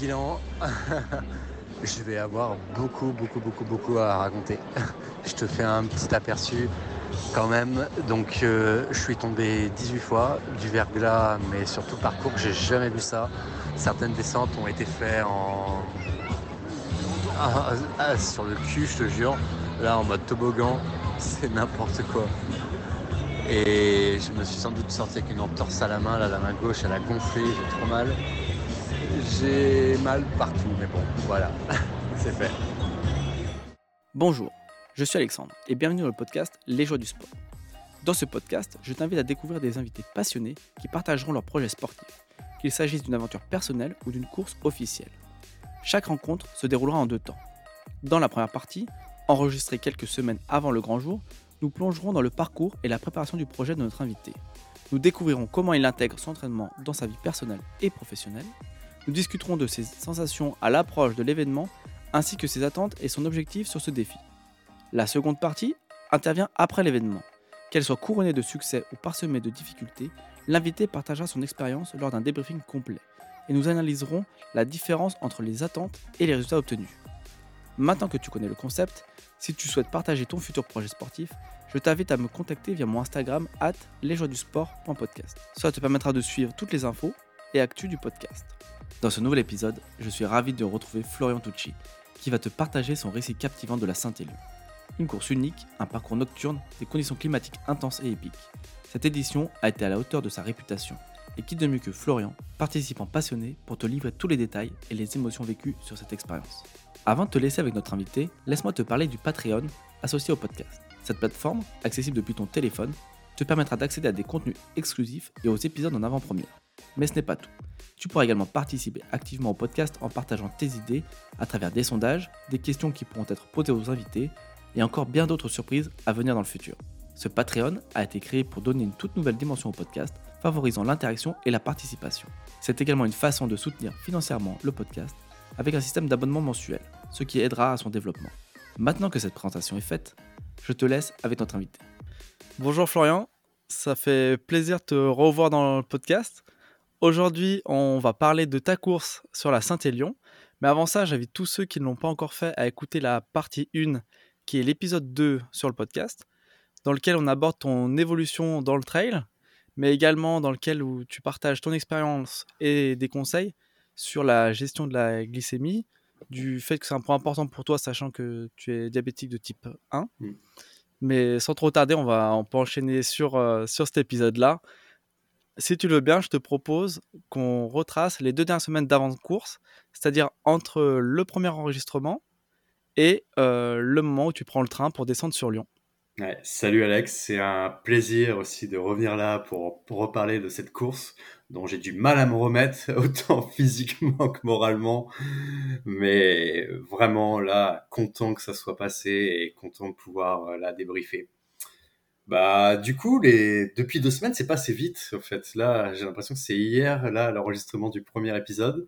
bilan, je vais avoir beaucoup, beaucoup, beaucoup, beaucoup à raconter. je te fais un petit aperçu quand même. Donc, euh, je suis tombé 18 fois, du verglas, mais surtout parcours, j'ai jamais vu ça. Certaines descentes ont été faites en. Ah, ah, sur le cul, je te jure. Là, en mode toboggan, c'est n'importe quoi. Et je me suis sans doute sorti avec une entorse à la main. Là, la main gauche, elle a gonflé, j'ai trop mal. J'ai mal partout, mais bon, voilà, c'est fait. Bonjour, je suis Alexandre et bienvenue dans le podcast Les Joies du Sport. Dans ce podcast, je t'invite à découvrir des invités passionnés qui partageront leurs projets sportifs, qu'il s'agisse d'une aventure personnelle ou d'une course officielle. Chaque rencontre se déroulera en deux temps. Dans la première partie, enregistrée quelques semaines avant le grand jour, nous plongerons dans le parcours et la préparation du projet de notre invité. Nous découvrirons comment il intègre son entraînement dans sa vie personnelle et professionnelle. Nous discuterons de ses sensations à l'approche de l'événement ainsi que ses attentes et son objectif sur ce défi. La seconde partie intervient après l'événement. Qu'elle soit couronnée de succès ou parsemée de difficultés, l'invité partagera son expérience lors d'un débriefing complet et nous analyserons la différence entre les attentes et les résultats obtenus. Maintenant que tu connais le concept, si tu souhaites partager ton futur projet sportif, je t'invite à me contacter via mon Instagram at lesjoiesdusport.podcast. Cela te permettra de suivre toutes les infos et actus du podcast. Dans ce nouvel épisode, je suis ravi de retrouver Florian Tucci, qui va te partager son récit captivant de la Saint-Élion. Une course unique, un parcours nocturne, des conditions climatiques intenses et épiques. Cette édition a été à la hauteur de sa réputation. Et qui de mieux que Florian, participant passionné, pour te livrer tous les détails et les émotions vécues sur cette expérience. Avant de te laisser avec notre invité, laisse-moi te parler du Patreon associé au podcast. Cette plateforme, accessible depuis ton téléphone, te permettra d'accéder à des contenus exclusifs et aux épisodes en avant-première. Mais ce n'est pas tout. Tu pourras également participer activement au podcast en partageant tes idées à travers des sondages, des questions qui pourront être posées aux invités et encore bien d'autres surprises à venir dans le futur. Ce Patreon a été créé pour donner une toute nouvelle dimension au podcast, favorisant l'interaction et la participation. C'est également une façon de soutenir financièrement le podcast avec un système d'abonnement mensuel ce qui aidera à son développement. Maintenant que cette présentation est faite, je te laisse avec notre invité. Bonjour Florian, ça fait plaisir de te revoir dans le podcast. Aujourd'hui, on va parler de ta course sur la Saint-Élion. Mais avant ça, j'invite tous ceux qui ne l'ont pas encore fait à écouter la partie 1, qui est l'épisode 2 sur le podcast, dans lequel on aborde ton évolution dans le trail, mais également dans lequel où tu partages ton expérience et des conseils sur la gestion de la glycémie, du fait que c'est un point important pour toi, sachant que tu es diabétique de type 1. Mm. Mais sans trop tarder, on va on peut enchaîner sur, euh, sur cet épisode-là. Si tu le veux bien, je te propose qu'on retrace les deux dernières semaines d'avant-course, c'est-à-dire entre le premier enregistrement et euh, le moment où tu prends le train pour descendre sur Lyon salut Alex, c'est un plaisir aussi de revenir là pour, reparler de cette course dont j'ai du mal à me remettre, autant physiquement que moralement. Mais vraiment là, content que ça soit passé et content de pouvoir euh, la débriefer. Bah, du coup, les... depuis deux semaines, c'est passé vite, en fait. Là, j'ai l'impression que c'est hier, là, l'enregistrement du premier épisode.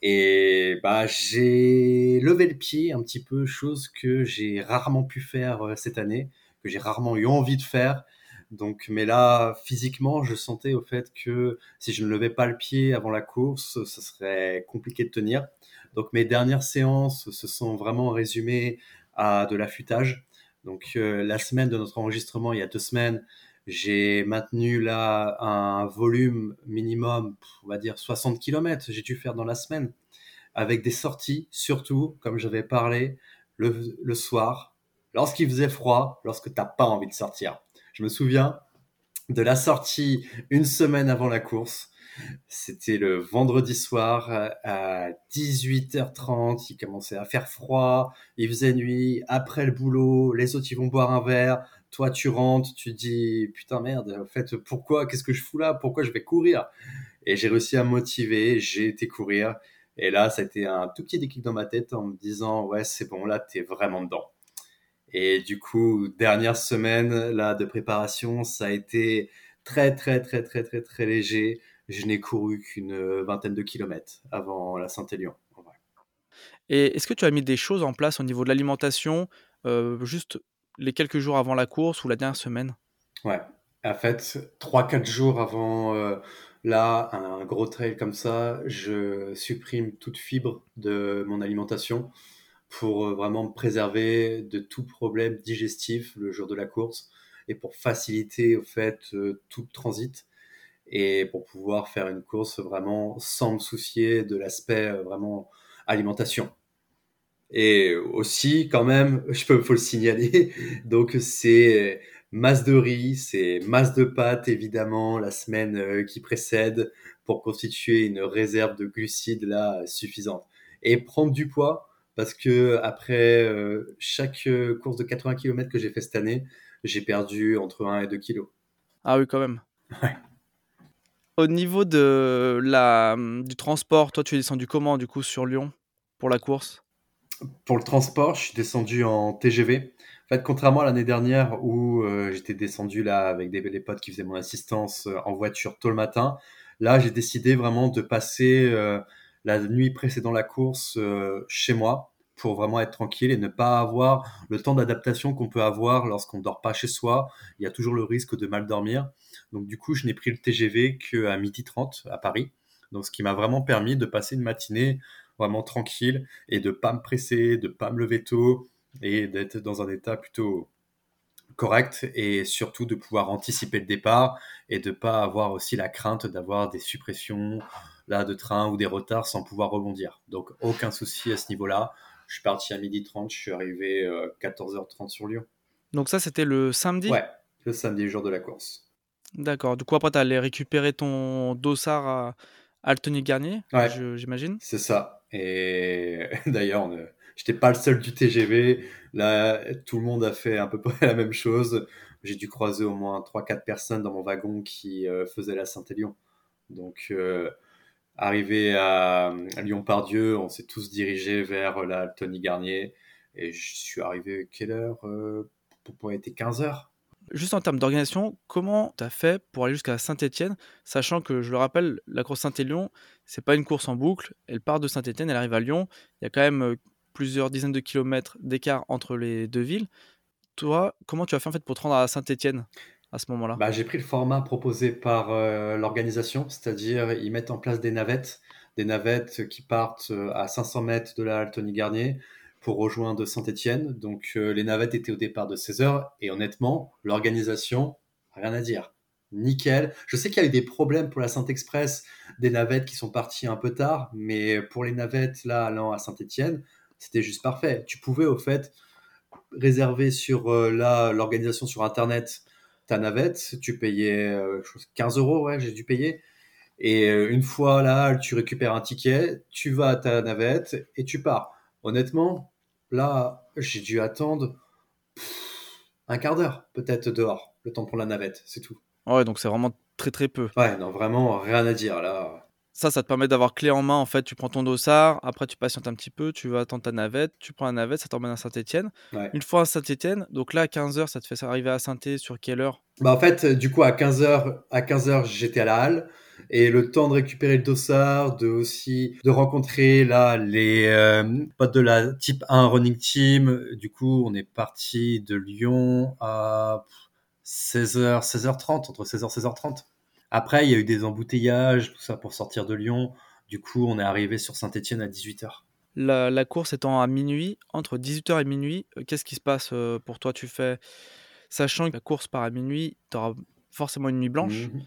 Et bah, j'ai levé le pied un petit peu, chose que j'ai rarement pu faire euh, cette année que j'ai rarement eu envie de faire. Donc, mais là, physiquement, je sentais au fait que si je ne levais pas le pied avant la course, ce serait compliqué de tenir. Donc, mes dernières séances se sont vraiment résumées à de l'affûtage. Donc, euh, la semaine de notre enregistrement, il y a deux semaines, j'ai maintenu là un volume minimum, on va dire 60 km, j'ai dû faire dans la semaine, avec des sorties, surtout, comme j'avais parlé, le, le soir, lorsqu'il faisait froid, lorsque t'as pas envie de sortir. Je me souviens de la sortie une semaine avant la course. C'était le vendredi soir à 18h30. Il commençait à faire froid. Il faisait nuit. Après le boulot, les autres ils vont boire un verre. Toi tu rentres, tu dis putain merde. En fait, pourquoi Qu'est-ce que je fous là? Pourquoi je vais courir? Et j'ai réussi à motiver. J'ai été courir. Et là, ça a été un tout petit déclic dans ma tête en me disant ouais c'est bon là t'es vraiment dedans. Et du coup, dernière semaine là de préparation, ça a été très très très très très très léger. Je n'ai couru qu'une vingtaine de kilomètres avant la Saint-Élion. Et est-ce que tu as mis des choses en place au niveau de l'alimentation, euh, juste les quelques jours avant la course ou la dernière semaine? Ouais, en fait, 3-4 jours avant, euh, Là, un gros trail comme ça, je supprime toute fibre de mon alimentation pour euh, vraiment me préserver de tout problème digestif le jour de la course et pour faciliter au fait euh, tout transit et pour pouvoir faire une course vraiment sans me soucier de l'aspect euh, vraiment alimentation. Et aussi, quand même, je peux, faut le signaler, donc c'est masse de riz, c'est masse de pâtes, évidemment, la semaine qui précède pour constituer une réserve de glucides là suffisante. Et prendre du poids, parce que après euh, chaque euh, course de 80 km que j'ai fait cette année, j'ai perdu entre 1 et 2 kilos. Ah oui, quand même. Ouais. Au niveau de la, du transport, toi, tu es descendu comment, du coup, sur Lyon pour la course? Pour le transport, je suis descendu en TGV. En fait, contrairement à l'année dernière où euh, j'étais descendu là avec des, des, potes qui faisaient mon assistance en voiture tôt le matin, là, j'ai décidé vraiment de passer la nuit précédant la course euh, chez moi pour vraiment être tranquille et ne pas avoir le temps d'adaptation qu'on peut avoir lorsqu'on dort pas chez soi. Il y a toujours le risque de mal dormir. Donc du coup, je n'ai pris le TGV qu'à midi 30 à Paris. Donc ce qui m'a vraiment permis de passer une matinée vraiment tranquille et de pas me presser, de pas me lever tôt et d'être dans un état plutôt correct et surtout de pouvoir anticiper le départ et de pas avoir aussi la crainte d'avoir des suppressions là, de train ou des retards sans pouvoir rebondir. Donc aucun souci à ce niveau-là. Je suis parti à midi 30, je suis arrivé 14h30 euh, sur Lyon. Donc ça, c'était le samedi? Ouais, le samedi, jour de la course. D'accord. Du coup, après, tu allé récupérer ton dossard à Altony Garnier, j'imagine? C'est ça. Et d'ailleurs, je j'étais pas le seul du TGV. Là, tout le monde a fait un peu près la même chose. J'ai dû croiser au moins 3-4 personnes dans mon wagon qui euh, faisaient la Saint-Élion. Donc, euh, Arrivé à, Lyon-Pardieu, on s'est tous dirigés vers la Tony Garnier. Et je suis arrivé, quelle heure euh, Pour être 15 heures. Juste en termes d'organisation, comment tu as fait pour aller jusqu'à Saint-Etienne, sachant que, je le rappelle, la course Saint-Élion, c'est pas une course en boucle. Elle part de Saint-Etienne, elle arrive à Lyon. Il y a quand même euh, plusieurs dizaines de kilomètres d'écart entre les deux villes. Toi, comment tu as fait en fait pour te rendre à Saint-Etienne à ce moment-là bah, J'ai pris le format proposé par euh, l'organisation, c'est-à-dire ils mettent en place des navettes, des navettes qui partent euh, à 500 mètres de la Tony Garnier pour rejoindre Saint-Etienne. Donc euh, les navettes étaient au départ de 16h et honnêtement, l'organisation, rien à dire. Nickel. Je sais qu'il y a eu des problèmes pour la Saint-Express, des navettes qui sont parties un peu tard, mais pour les navettes là allant à Saint-Etienne, c'était juste parfait. Tu pouvais au fait réserver sur l'organisation sur Internet ta navette, tu payais 15 euh, euros, ouais, j'ai dû payer. Et euh, une fois là, tu récupères un ticket, tu vas à ta navette et tu pars. Honnêtement, là, j'ai dû attendre un quart d'heure peut-être dehors, le temps pour la navette, c'est tout. Ouais, donc c'est vraiment très très peu. Ouais, non, vraiment rien à dire là. Ça, ça te permet d'avoir clé en main. En fait, tu prends ton dossard, après tu patientes un petit peu, tu vas attendre ta navette, tu prends la navette, ça t'emmène à Saint-Etienne. Une fois à Saint-Etienne, donc là à 15h, ça te fait arriver à saint sur quelle heure? Bah en fait, du coup à 15h, à 15h, j'étais à la halle et le temps de récupérer le dossard, de aussi de rencontrer là les euh, potes de la type 1 running team. Du coup, on est parti de Lyon à 16h, 16h30 entre 16h et 16h30. Après, il y a eu des embouteillages, tout ça pour sortir de Lyon. Du coup, on est arrivé sur Saint-Etienne à 18h. La, course étant à minuit, entre 18h et minuit, euh, qu'est-ce qui se passe euh, pour toi Tu fais, sachant que la course part à minuit, tu auras forcément une nuit blanche. Mhm.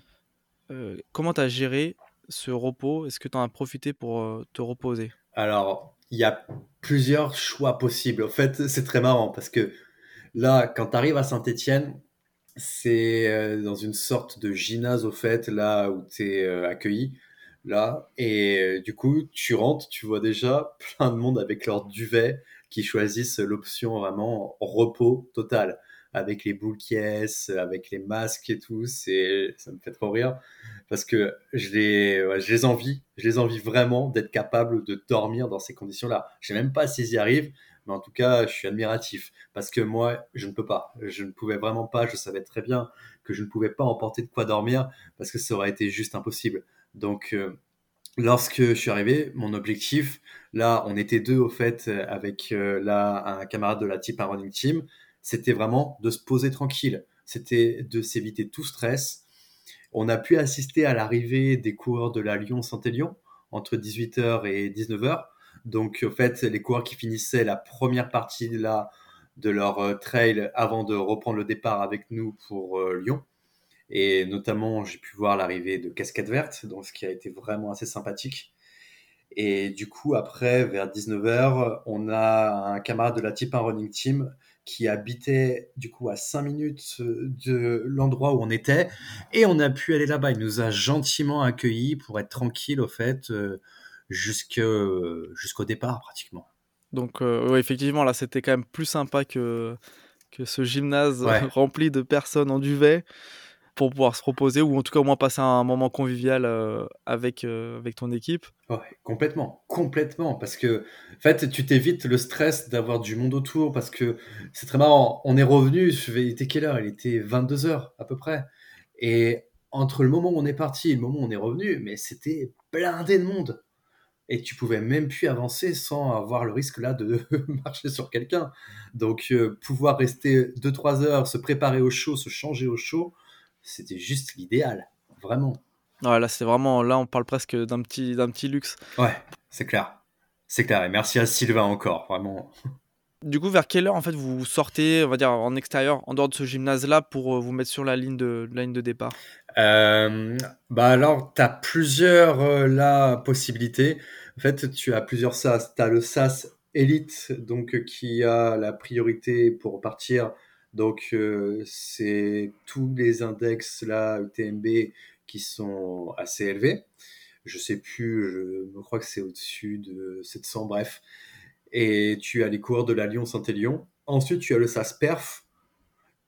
Euh, comment tu as géré ce repos? Est-ce que tu en as profité pour te reposer? Alors, il y a plusieurs choix possibles. En fait, c'est très marrant parce que là, quand tu arrives à Saint-Etienne, c'est euh, dans une sorte de gymnase au fait, là où tu es euh, accueilli. Là, et euh, du coup, tu rentres, tu vois déjà plein de monde avec leur duvet qui choisissent l'option vraiment repos total avec les boules qui avec les masques et tout, c'est ça me fait trop rire parce que je les envie, je les envie vraiment d'être capable de dormir dans ces conditions-là. Je sais même pas s'ils y arrivent, mais en tout cas, je suis admiratif parce que moi, je ne peux pas. Je ne pouvais vraiment pas. Je savais très bien que je ne pouvais pas emporter de quoi dormir parce que ça aurait été juste impossible. Donc, euh, lorsque je suis arrivé, mon objectif, là, on était deux au fait avec euh, là un camarade de la type un running team, c'était vraiment de se poser tranquille. C'était de s'éviter tout stress. on a pu assister à l'arrivée des coureurs de la Lyon-Saint-Élion entre 18h et 19h. Donc, en fait, les coureurs qui finissaient la première partie là, de leur euh, trail avant de reprendre le départ avec nous pour euh, Lyon. Et notamment, j'ai pu voir l'arrivée de Casquette Verte, donc ce qui a été vraiment assez sympathique. Et du coup, après, vers 19h, on a un camarade de la Type 1 Running Team qui habitait du coup à 5 minutes de l'endroit où on était. Et on a pu aller là-bas. Il nous a gentiment accueillis pour être tranquille, au fait, euh, jusqu'au départ pratiquement. Donc, euh, effectivement, là, c'était quand même plus sympa que, que ce gymnase rempli de personnes en duvet pour pouvoir se reposer ou en tout cas au moins passer un moment convivial euh, avec, euh, avec ton équipe. Ouais, complètement, complètement. Parce que, en fait, tu t'évites le stress d'avoir du monde autour parce que c'est très marrant. On est revenu, il était quelle heure? Il était 22h à peu près. Et entre le moment où on est parti et le moment où on est revenu, mais c'était blindé de monde et tu pouvais même plus avancer sans avoir le risque là de marcher sur quelqu'un. Donc euh, pouvoir rester 2-3 heures, se préparer au chaud, se changer au chaud, c'était juste l'idéal, vraiment. Ouais, là c'est vraiment, là on parle presque d'un petit, d'un petit luxe. Ouais, c'est clair. C'est clair. Et merci à Sylvain encore, vraiment. Du coup, vers quelle heure en fait vous sortez, on va dire en extérieur, en dehors de ce gymnase-là, pour euh, vous mettre sur la ligne de, la ligne de départ? Euh, Bah alors, tu as plusieurs euh, possibilités. En fait, tu as plusieurs SAS. Tu as le SAS Elite, donc qui a la priorité pour partir. Donc, c'est tous les index là, UTMB qui sont assez élevés. Je sais plus, je me crois que c'est au-dessus de 700, bref et tu as les coureurs de la Lyon-Saint-Élion. Ensuite, tu as le SAS Perf,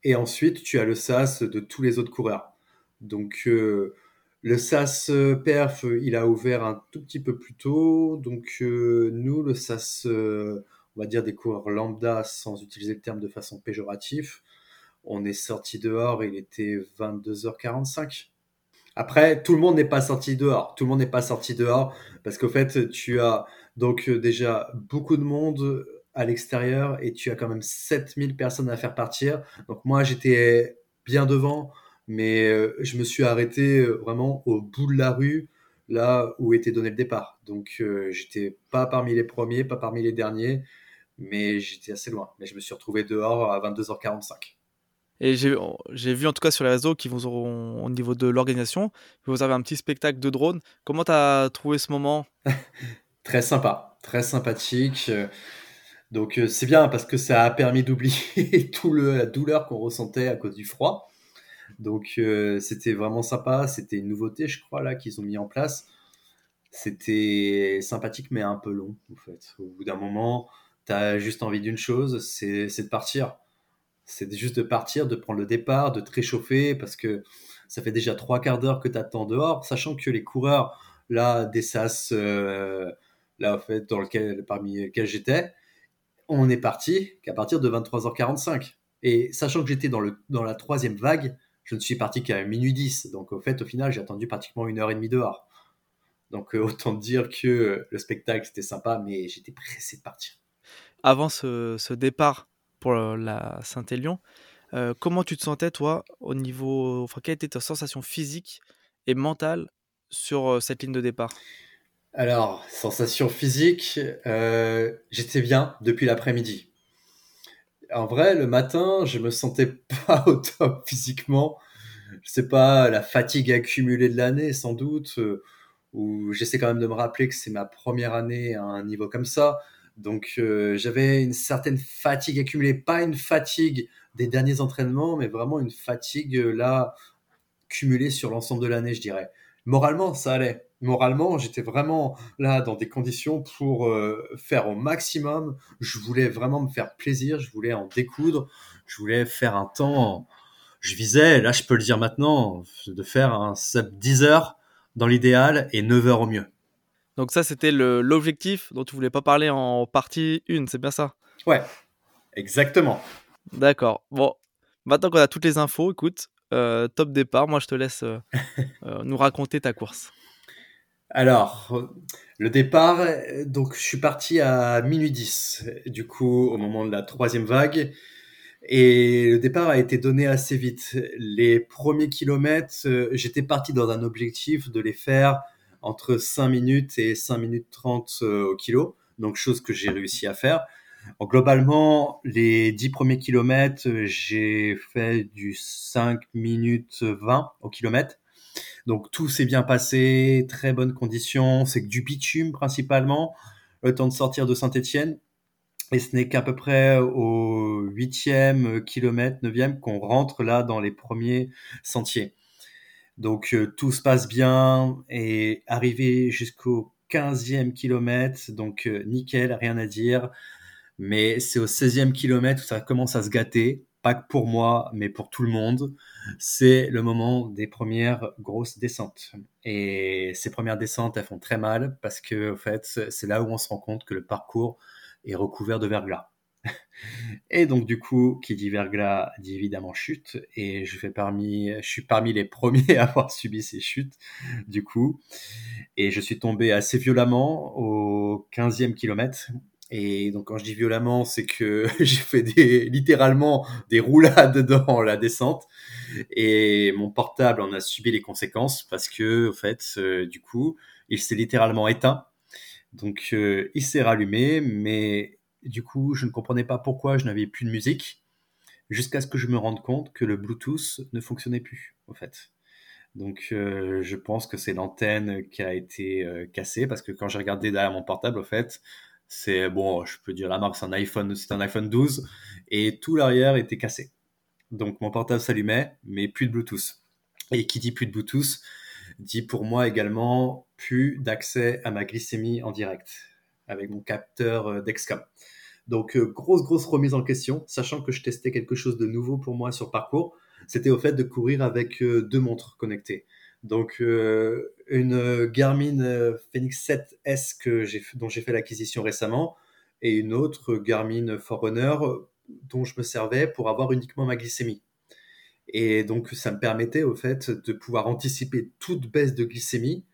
et ensuite, tu as le SAS de tous les autres coureurs. Donc, euh, le SAS Perf, il a ouvert un tout petit peu plus tôt. Donc, euh, nous, le SAS, euh, on va dire des coureurs lambda, sans utiliser le terme de façon péjorative, on est sorti dehors, il était 22h45. Après, tout le monde n'est pas sorti dehors. Tout le monde n'est pas sorti dehors parce qu'au fait, tu as donc euh, déjà beaucoup de monde à l'extérieur et tu as quand même 7000 personnes à faire partir. Donc moi, j'étais bien devant, mais euh, je me suis arrêté euh, vraiment au bout de la rue, là où était donné le départ. Donc j'étais pas parmi les premiers, pas parmi les derniers, mais j'étais assez loin. Mais je me suis retrouvé dehors à 22h45. Et j'ai vu en tout cas sur les réseaux qui vous auront au niveau de l'organisation, vous avez un petit spectacle de drone. Comment tu as trouvé ce moment? Très sympa, très sympathique. Donc euh, c'est bien parce que ça a permis d'oublier tout la douleur qu'on ressentait à cause du froid. Donc euh, c'était vraiment sympa, c'était une nouveauté je crois là qu'ils ont mis en place. C'était sympathique mais un peu long en fait. Au bout d'un moment, tu as juste envie d'une chose, c'est de partir c'est juste de partir, de prendre le départ, de te réchauffer, parce que ça fait déjà trois quarts d'heure que tu attends dehors, sachant que les coureurs, là, des SAS, euh, là, dans lequel, parmi lesquels j'étais, on est parti qu'à partir de 23h45. Et sachant que j'étais dans, le, dans la troisième vague, je ne suis parti qu'à minuit 10. Donc, au fait, au final, j'ai attendu pratiquement une heure et demie dehors. Donc, euh, autant dire que le spectacle, c'était sympa, mais j'étais pressé de partir. Avant ce, ce départ, pour la Saint-Élion. Euh, comment tu te sentais, toi, au niveau. Enfin, quelle était ta sensation physique et mentale sur euh, cette ligne de départ? Alors, sensation physique, euh, j'étais bien depuis l'après-midi. En vrai, le matin, je me sentais pas au top physiquement. Je sais pas, la fatigue accumulée de l'année, sans doute, ou j'essaie quand même de me rappeler que c'est ma première année à un niveau comme ça. Donc euh, j'avais une certaine fatigue accumulée, pas une fatigue des derniers entraînements, mais vraiment une fatigue euh, là cumulée sur l'ensemble de l'année, je dirais. Moralement, ça allait. Moralement, j'étais vraiment là dans des conditions pour euh, faire au maximum. Je voulais vraiment me faire plaisir, je voulais en découdre, je voulais faire un temps. Je visais, là je peux le dire maintenant, de faire un sub 10 heures dans l'idéal et 9 heures au mieux. Donc ça, c'était l'objectif dont tu voulais pas parler en partie 1, c'est bien ça? Ouais, exactement. D'accord. Bon, maintenant qu'on a toutes les infos, écoute, euh, top départ, moi je te laisse euh, nous raconter ta course. Alors, le départ, donc je suis parti à minuit 10, du coup, au moment de la troisième vague. Et le départ a été donné assez vite. Les premiers kilomètres, euh, j'étais parti dans un objectif de les faire entre 5 minutes et 5 minutes 30 euh, au kilo. Donc, chose que j'ai réussi à faire. globalement, les 10 premiers kilomètres, j'ai fait du 5 minutes 20 au kilomètre. Donc, tout s'est bien passé, très bonnes conditions. C'est que du bitume principalement. Le temps de sortir de Saint-Etienne. Et ce n'est qu'à peu près au huitième kilomètre, neuvième, qu'on rentre là dans les premiers sentiers. Donc euh, tout se passe bien et arrivé jusqu'au 15e kilomètre, donc euh, nickel, rien à dire. Mais c'est au 16e kilomètre où ça commence à se gâter, pour moi, mais pour tout le monde. C'est le moment des premières grosses descentes. Et ces premières descentes, elles font très mal parce que, en fait, c'est là où on se rend compte que le parcours est recouvert de verglas. Et donc du coup, qui dit verglas dit évidemment chute. Et je fais parmi, je suis parmi les premiers à avoir subi ces chutes, du coup. Et je suis tombé assez violemment au 15e kilomètre. Et donc quand je dis violemment, c'est que j'ai fait des, littéralement des roulades dans la descente. Et mon portable en a subi les conséquences parce que, en fait, euh, du coup, il s'est littéralement éteint. Donc euh, il s'est rallumé, mais du coup, je ne comprenais pas pourquoi je n'avais plus de musique, jusqu'à ce que je me rende compte que le Bluetooth ne fonctionnait plus, en fait. Donc, euh, je pense que c'est l'antenne qui a été cassée, parce que quand j'ai regardé derrière mon portable, en fait, c'est bon, je peux dire la marque, c'est un iPhone, c'est un iPhone 12, et tout l'arrière était cassé. Donc, mon portable s'allumait, mais plus de Bluetooth. Et qui dit plus de Bluetooth dit pour moi également plus d'accès à ma glycémie en direct avec mon capteur euh, Dexcom. Donc, euh, grosse, grosse remise en question, sachant que je testais quelque chose de nouveau pour moi sur parcours. C'était au fait de courir avec euh, deux montres connectées. Donc, une Garmin Fenix 7S que dont j'ai fait l'acquisition récemment et une autre Garmin Forerunner dont je me servais pour avoir uniquement ma glycémie. Et donc, ça me permettait au fait de pouvoir anticiper toute baisse de glycémie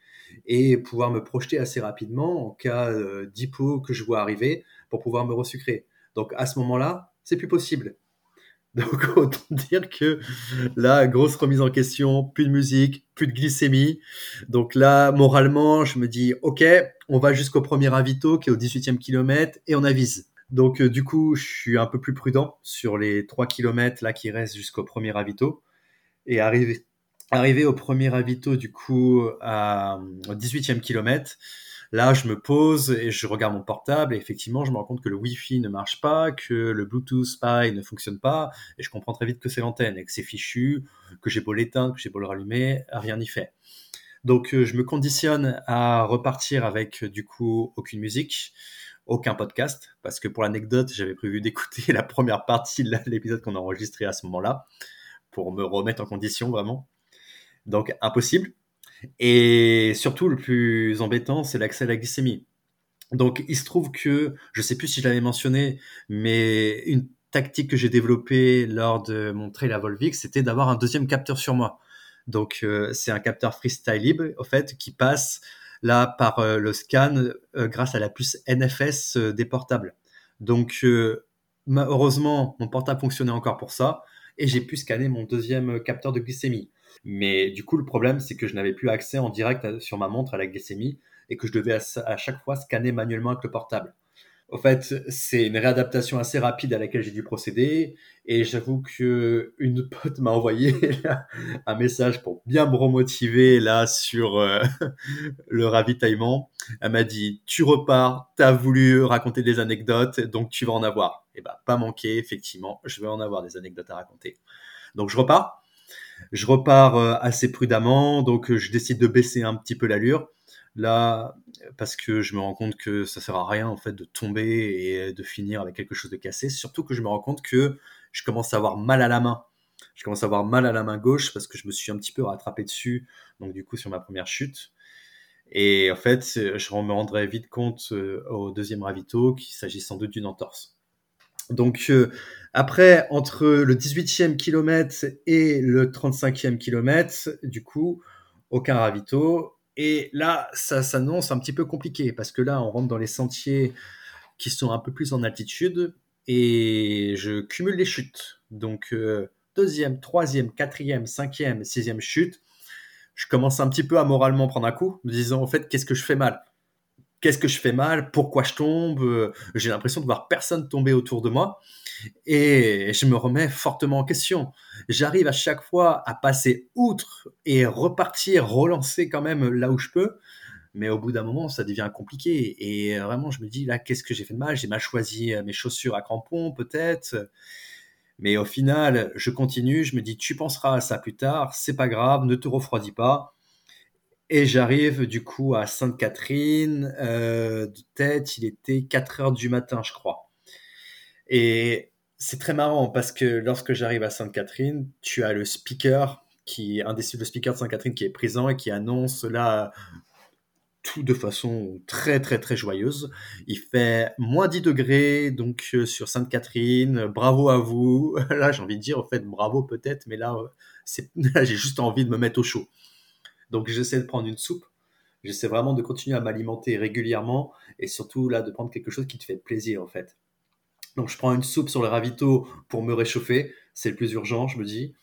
et pouvoir me projeter assez rapidement en cas euh, d'hypo que je vois arriver pour pouvoir me resucrer. Donc à ce moment-là, c'est plus possible. Donc autant dire que là, grosse remise en question, plus de musique, plus de glycémie. Donc là, moralement, je me dis, ok, on va jusqu'au premier ravito qui est au 18e kilomètre et on avise. Donc euh, du coup, je suis un peu plus prudent sur les 3 kilomètres là qui restent jusqu'au premier ravito. Et arrivé, Arrivé au premier ravito, du coup, à, au 18e kilomètre, là, je me pose et je regarde mon portable et effectivement, je me rends compte que le Wi-Fi ne marche pas, que le Bluetooth, pareil, ne fonctionne pas et je comprends très vite que c'est l'antenne et que c'est fichu, que j'ai beau l'éteindre, que j'ai beau le rallumer, rien n'y fait. Donc, euh, je me conditionne à repartir avec, du coup, aucune musique, aucun podcast, parce que pour l'anecdote, j'avais prévu d'écouter la première partie de l'épisode qu'on a enregistré à ce moment-là, pour me remettre en condition vraiment. Donc impossible. Et surtout, le plus embêtant, c'est l'accès à la glycémie. Donc il se trouve que, je sais plus si je l'avais mentionné, mais une tactique que j'ai développée lors de mon trail à Volvic, c'était d'avoir un deuxième capteur sur moi. Donc euh, c'est un capteur freestyle libre, au fait, qui passe là par euh, le scan euh, grâce à la puce NFS des portables. Donc heureusement, mon portable fonctionnait encore pour ça, et j'ai pu scanner mon deuxième capteur de glycémie. Mais du coup, le problème, c'est que je n'avais plus accès en direct sur ma montre à la glycémie et que je devais à, chaque fois scanner manuellement avec le portable. Au fait, c'est une réadaptation assez rapide à laquelle j'ai dû procéder. Et j'avoue que une pote m'a envoyé un message pour bien me remotiver là sur euh, le ravitaillement. Elle m'a dit "Tu repars, tu as voulu raconter des anecdotes, donc tu vas en avoir." Et eh bah ben, pas manquer, effectivement, je vais en avoir des anecdotes à raconter. Donc je repars. Je repars euh, assez prudemment, donc euh, je décide de baisser un petit peu l'allure. Là, parce que je me rends compte que ça sert à rien en fait de tomber et de finir avec quelque chose de cassé. Surtout que je me rends compte que je commence à avoir mal à la main. Je commence à avoir mal à la main gauche parce que je me suis un petit peu rattrapé dessus, donc du coup sur ma première chute. Et en fait, je me rendrai vite compte euh, au deuxième ravito qu'il s'agit sans doute d'une entorse. Donc après, entre le 18e kilomètre et le 35e kilomètre, du coup, aucun ravito. Et là, ça s'annonce un petit peu compliqué parce que là, on rentre dans les sentiers qui sont un peu plus en altitude et je cumule les chutes. Donc, euh, deuxième, troisième, quatrième, cinquième, sixième chute, je commence un petit peu à moralement prendre un coup, me disant, en fait, qu'est-ce que je fais mal? Qu'est-ce que je fais mal Pourquoi je tombe J'ai l'impression de voir personne tomber autour de moi. Et je me remets fortement en question. J'arrive à chaque fois à passer outre et repartir, relancer quand même là où je peux. Mais au bout d'un moment, ça devient compliqué. Et vraiment, je me dis, là, qu'est-ce que j'ai fait de mal? J'ai mal choisi euh, mes chaussures à crampons, peut-être. Mais au final, je continue. Je me dis, tu penseras à ça plus tard. C'est pas grave, ne te refroidis pas. Et j'arrive du coup à Sainte-Catherine. Euh, de tête, il était 4 heures du matin, je crois. Et c'est très marrant parce que lorsque j'arrive à Sainte-Catherine, tu as le speaker qui, un des le speaker de Sainte-Catherine qui est présent et qui annonce là tout de façon très très très joyeuse. Il fait moins 10 degrés donc euh, sur Sainte-Catherine. Bravo à vous. Là, j'ai envie de dire en fait bravo peut-être, mais là, c'est j'ai juste envie de me mettre au chaud. Donc j'essaie de prendre une soupe. J'essaie vraiment de continuer à m'alimenter régulièrement et surtout là de prendre quelque chose qui te fait plaisir en fait. Donc je prends une soupe sur le ravito pour me réchauffer, c'est le plus urgent, je me dis.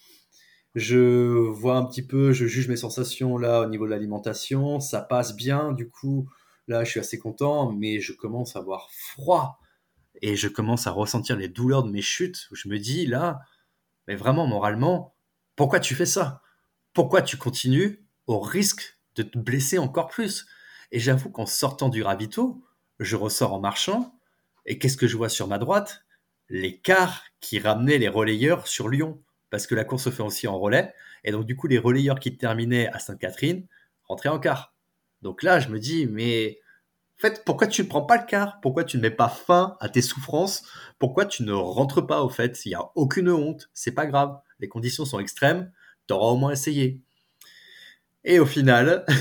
Je vois un petit peu, je juge mes sensations là au niveau de l'alimentation, ça passe bien, du coup, là je suis assez content, mais je commence à avoir froid et je commence à ressentir les douleurs de mes chutes. je me dis là, mais vraiment moralement, pourquoi tu fais ça? Pourquoi tu continues au risque de te blesser encore plus Et j'avoue qu'en sortant du ravito, je ressors en marchant, et qu'est-ce que je vois sur ma droite? Les cars qui ramenaient les relayeurs sur Lyon parce que la course se fait aussi en relais. Et donc, du coup, les relayeurs qui terminaient à Sainte-Catherine rentraient en quart. Donc là, je me dis, mais en fait, pourquoi tu ne prends pas le quart Pourquoi tu ne mets pas fin à tes souffrances? Pourquoi tu ne rentres pas, au fait? Il n'y a aucune honte, c'est pas grave. Les conditions sont extrêmes, tu auras au moins essayé. Et au final,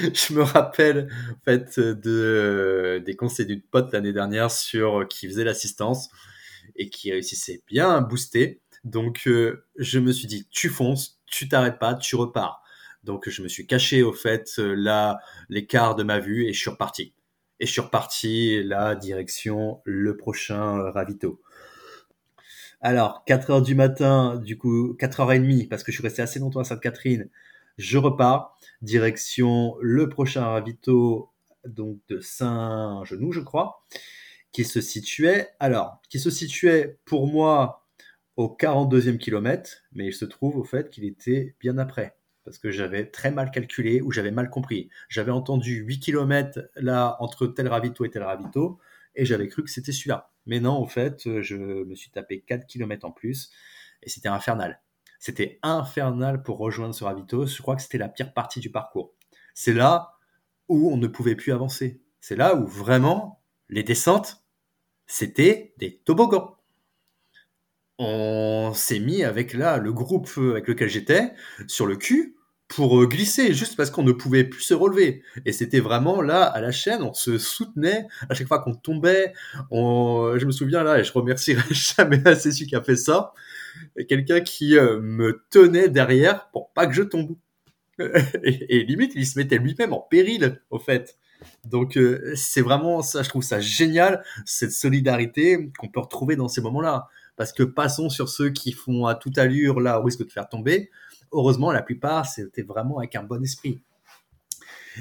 je me rappelle en fait de des conseils d'une pote l'année dernière sur qui faisait l'assistance et qui réussissait bien à booster. Donc, euh, je me suis dit, tu fonces, tu t'arrêtes pas, tu repars. Donc, je me suis caché, au fait, euh, là, l'écart de ma vue et je suis reparti. Et je suis reparti, là, direction le prochain ravito. Alors, 4 heures du matin, du coup, 4 heures et demie, parce que je suis resté assez longtemps à Sainte-Catherine, je repars, direction le prochain ravito, donc de Saint-Genou, je crois, qui se situait, alors, qui se situait pour moi au 42e kilomètre, mais il se trouve au fait qu'il était bien après, parce que j'avais très mal calculé ou j'avais mal compris. J'avais entendu 8 km là entre tel ravito et tel ravito, et j'avais cru que c'était celui-là. Mais non, au fait, je me suis tapé 4 km en plus, et c'était infernal. C'était infernal pour rejoindre ce ravito. Je crois que c'était la pire partie du parcours. C'est là où on ne pouvait plus avancer. C'est là où vraiment les descentes, c'était des toboggans on s'est mis avec là le groupe avec lequel j'étais sur le cul pour euh, glisser juste parce qu'on ne pouvait plus se relever et c'était vraiment là à la chaîne on se soutenait à chaque fois qu'on tombait je me souviens là et je remercierai jamais assez celui qui a fait ça quelqu'un qui euh, me tenait derrière pour pas que je tombe et, limite il se mettait lui-même en péril au fait donc euh, c'est vraiment ça je trouve ça génial cette solidarité qu'on peut retrouver dans ces moments là parce que passons sur ceux qui font à toute allure, là, au risque de faire tomber. Heureusement, la plupart, c'était vraiment avec un bon esprit.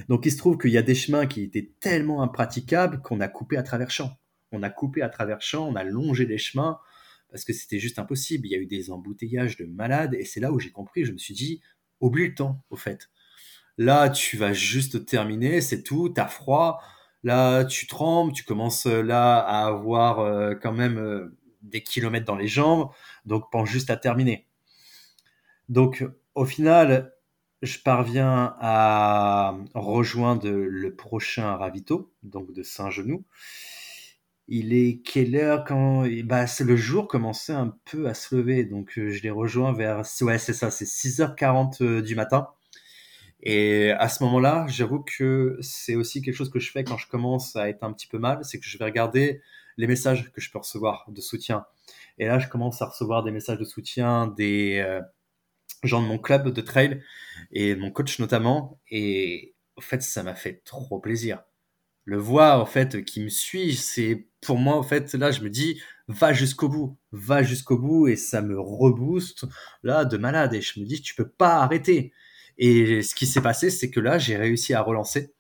Donc, il se trouve qu'il y a des chemins qui étaient tellement impraticables qu'on a coupé à travers champs. On a coupé à travers champs, on a longé les chemins parce que c'était juste impossible. Il y a eu des embouteillages de malades et c'est là où j'ai compris. Je me suis dit, oublie le temps, au fait. Là, tu vas juste terminer, c'est tout, t'as froid. Là, tu trembles, tu commences là à avoir euh, quand même euh, des kilomètres dans les jambes, donc pense juste à terminer. Donc au final, je parviens à rejoindre le prochain ravito, donc de Saint-Genou. Il est quelle heure quand bah, c'est le jour commençait un peu à se lever, donc euh, je l'ai rejoint vers ouais c'est ça, c'est 6h40 euh, du matin. Et à ce moment-là, j'avoue que c'est aussi quelque chose que je fais quand je commence à être un petit peu mal, c'est que je vais regarder les messages que je peux recevoir de soutien. Et là, je commence à recevoir des messages de soutien des euh, gens de mon club de trail et mon coach notamment. Et en fait, ça m'a fait trop plaisir. Le voir, en fait, qui me suit, c'est pour moi, en fait, là, je me dis, va jusqu'au bout, va jusqu'au bout et ça me rebooste là de malade et je me dis tu peux pas arrêter. Et ce qui s'est passé, c'est que là j'ai réussi à relancer.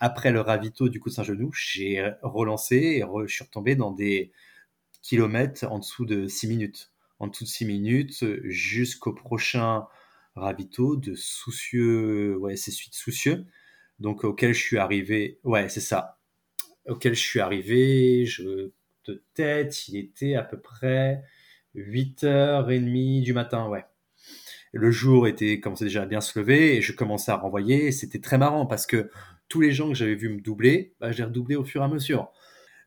Après le ravito du coup Saint-Genou, j'ai relancé et je suis retombé dans des kilomètres en dessous de 6 minutes. En dessous de 6 minutes jusqu'au prochain ravito de soucieux, ouais c'est suite soucieux, donc auquel je suis arrivé, ouais c'est ça, auquel je suis arrivé, je de tête, il était à peu près 8h30 du matin, ouais. Le jour était commençait déjà à bien se lever et je commençais à renvoyer. C'était très marrant parce que tous les gens que j'avais vu me doubler, bah, j'ai redoublé au fur et à mesure.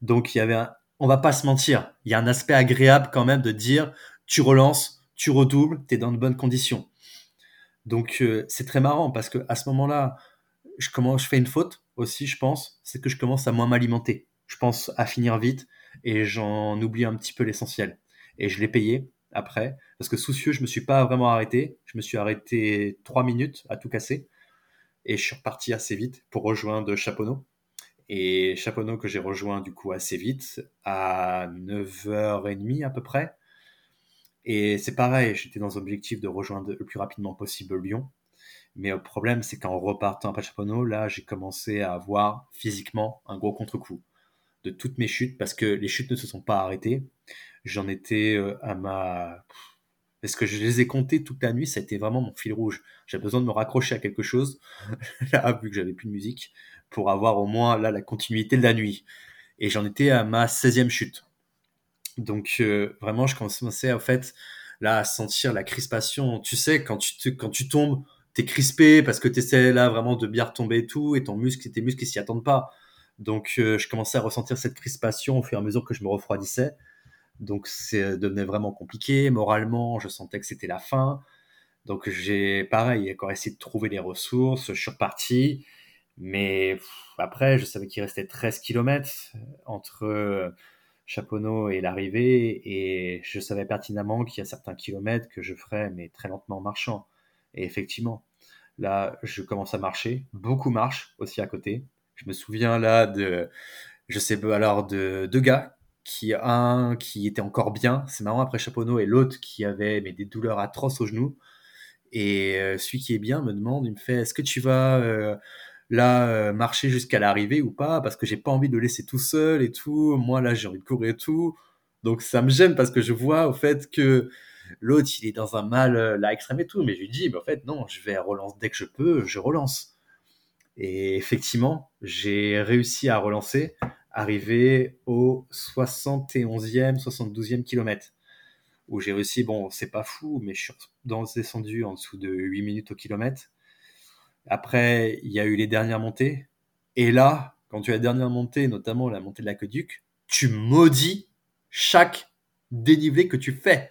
Donc il y avait on va pas se mentir, il y a un aspect agréable quand même de dire tu relances, tu redoubles, tu es dans de bonnes conditions. Donc euh, c'est très marrant parce que à ce moment-là, je fais une faute aussi, je pense, c'est que je commence à moins m'alimenter. Je pense à finir vite et j'en oublie un petit peu l'essentiel. Et je l'ai payé après parce que soucieux, je me suis pas vraiment arrêté. Je me suis arrêté trois minutes à tout casser et je suis reparti assez vite pour rejoindre Chaponneau. Et Chaponneau que j'ai rejoint du coup assez vite à 9h30 à peu près. Et c'est pareil, j'étais dans l'objectif de rejoindre le plus rapidement possible Lyon. Mais le problème, c'est qu'en repartant à Chaponneau, là, j'ai commencé à avoir physiquement un gros contre-coup de toutes mes chutes parce que les chutes ne se sont pas arrêtées. J'en étais euh, à ma. Est-ce que je les ai comptées toute la nuit? Ça a été vraiment mon fil rouge. J'ai besoin de me raccrocher à quelque chose, là, vu que j'avais plus de musique, pour avoir au moins là la continuité de la nuit. Et j'en étais à ma 16e chute. Donc euh, vraiment, je commençais en fait là à sentir la crispation. Tu sais, quand tu, quand tu tombes, t'es crispé parce que tu essaies là vraiment de bien retomber et tout, et ton muscle, tes muscles, ils s'y attendent pas. Donc, euh, je commençais à ressentir cette crispation au fur et à mesure que je me refroidissais. Donc, ça euh, devenait vraiment compliqué. Moralement, je sentais que c'était la fin. Donc, j'ai, pareil, encore essayé de trouver les ressources. Je suis reparti. Mais après, je savais qu'il restait 13 km entre euh, Chaponneau et l'arrivée. Et je savais pertinemment qu'il y a certains kilomètres que je ferais, mais très lentement en marchant. Et effectivement, là, je commence à marcher. Beaucoup marchent aussi à côté. Je me souviens là de, je sais pas, alors de deux gars qui un qui était encore bien, c'est marrant après Chaponneau et l'autre qui avait mais des douleurs atroces au genou. Et euh, celui qui est bien me demande, il me fait, est-ce que tu vas euh, là euh, marcher jusqu'à l'arrivée ou pas? Parce que j'ai pas envie de le laisser tout seul et tout. Moi là j'ai envie de courir et tout. Donc ça me gêne parce que je vois au fait que l'autre il est dans un mal là extrême et tout. Mais je lui dis, mais en fait non, je vais relancer dès que je peux, je relance. Et effectivement, j'ai réussi à relancer, arriver au 71e, 72e kilomètre, où j'ai réussi, bon, c'est pas fou, mais je suis descendu en dessous de 8 minutes au kilomètre. Après, il y a eu les dernières montées. Et là, quand tu as la dernière montée, notamment la montée de l'aqueduc, tu maudis chaque dénivelé que tu fais.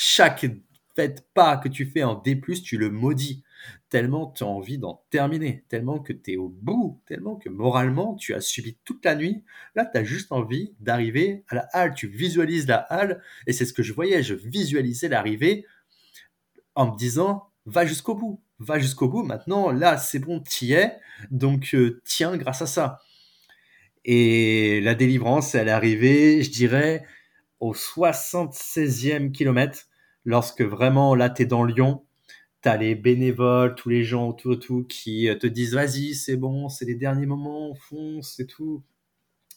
Chaque fait pas que tu fais en D+, tu le maudis. Tellement tu as envie d'en terminer, tellement que tu es au bout, tellement que moralement tu as subi toute la nuit. Là, tu as juste envie d'arriver à la halle, tu visualises la halle, et c'est ce que je voyais, je visualisais l'arrivée en me disant, va jusqu'au bout, va jusqu'au bout, maintenant, là, c'est bon, y es, donc euh, tiens grâce à ça. Et la délivrance, elle est arrivée, je dirais, au 76e kilomètre, lorsque vraiment, là, tu es dans Lyon, t'as les bénévoles, tous les gens autour tout qui euh, te disent vas-y, c'est bon, c'est les derniers moments, fonce et tout.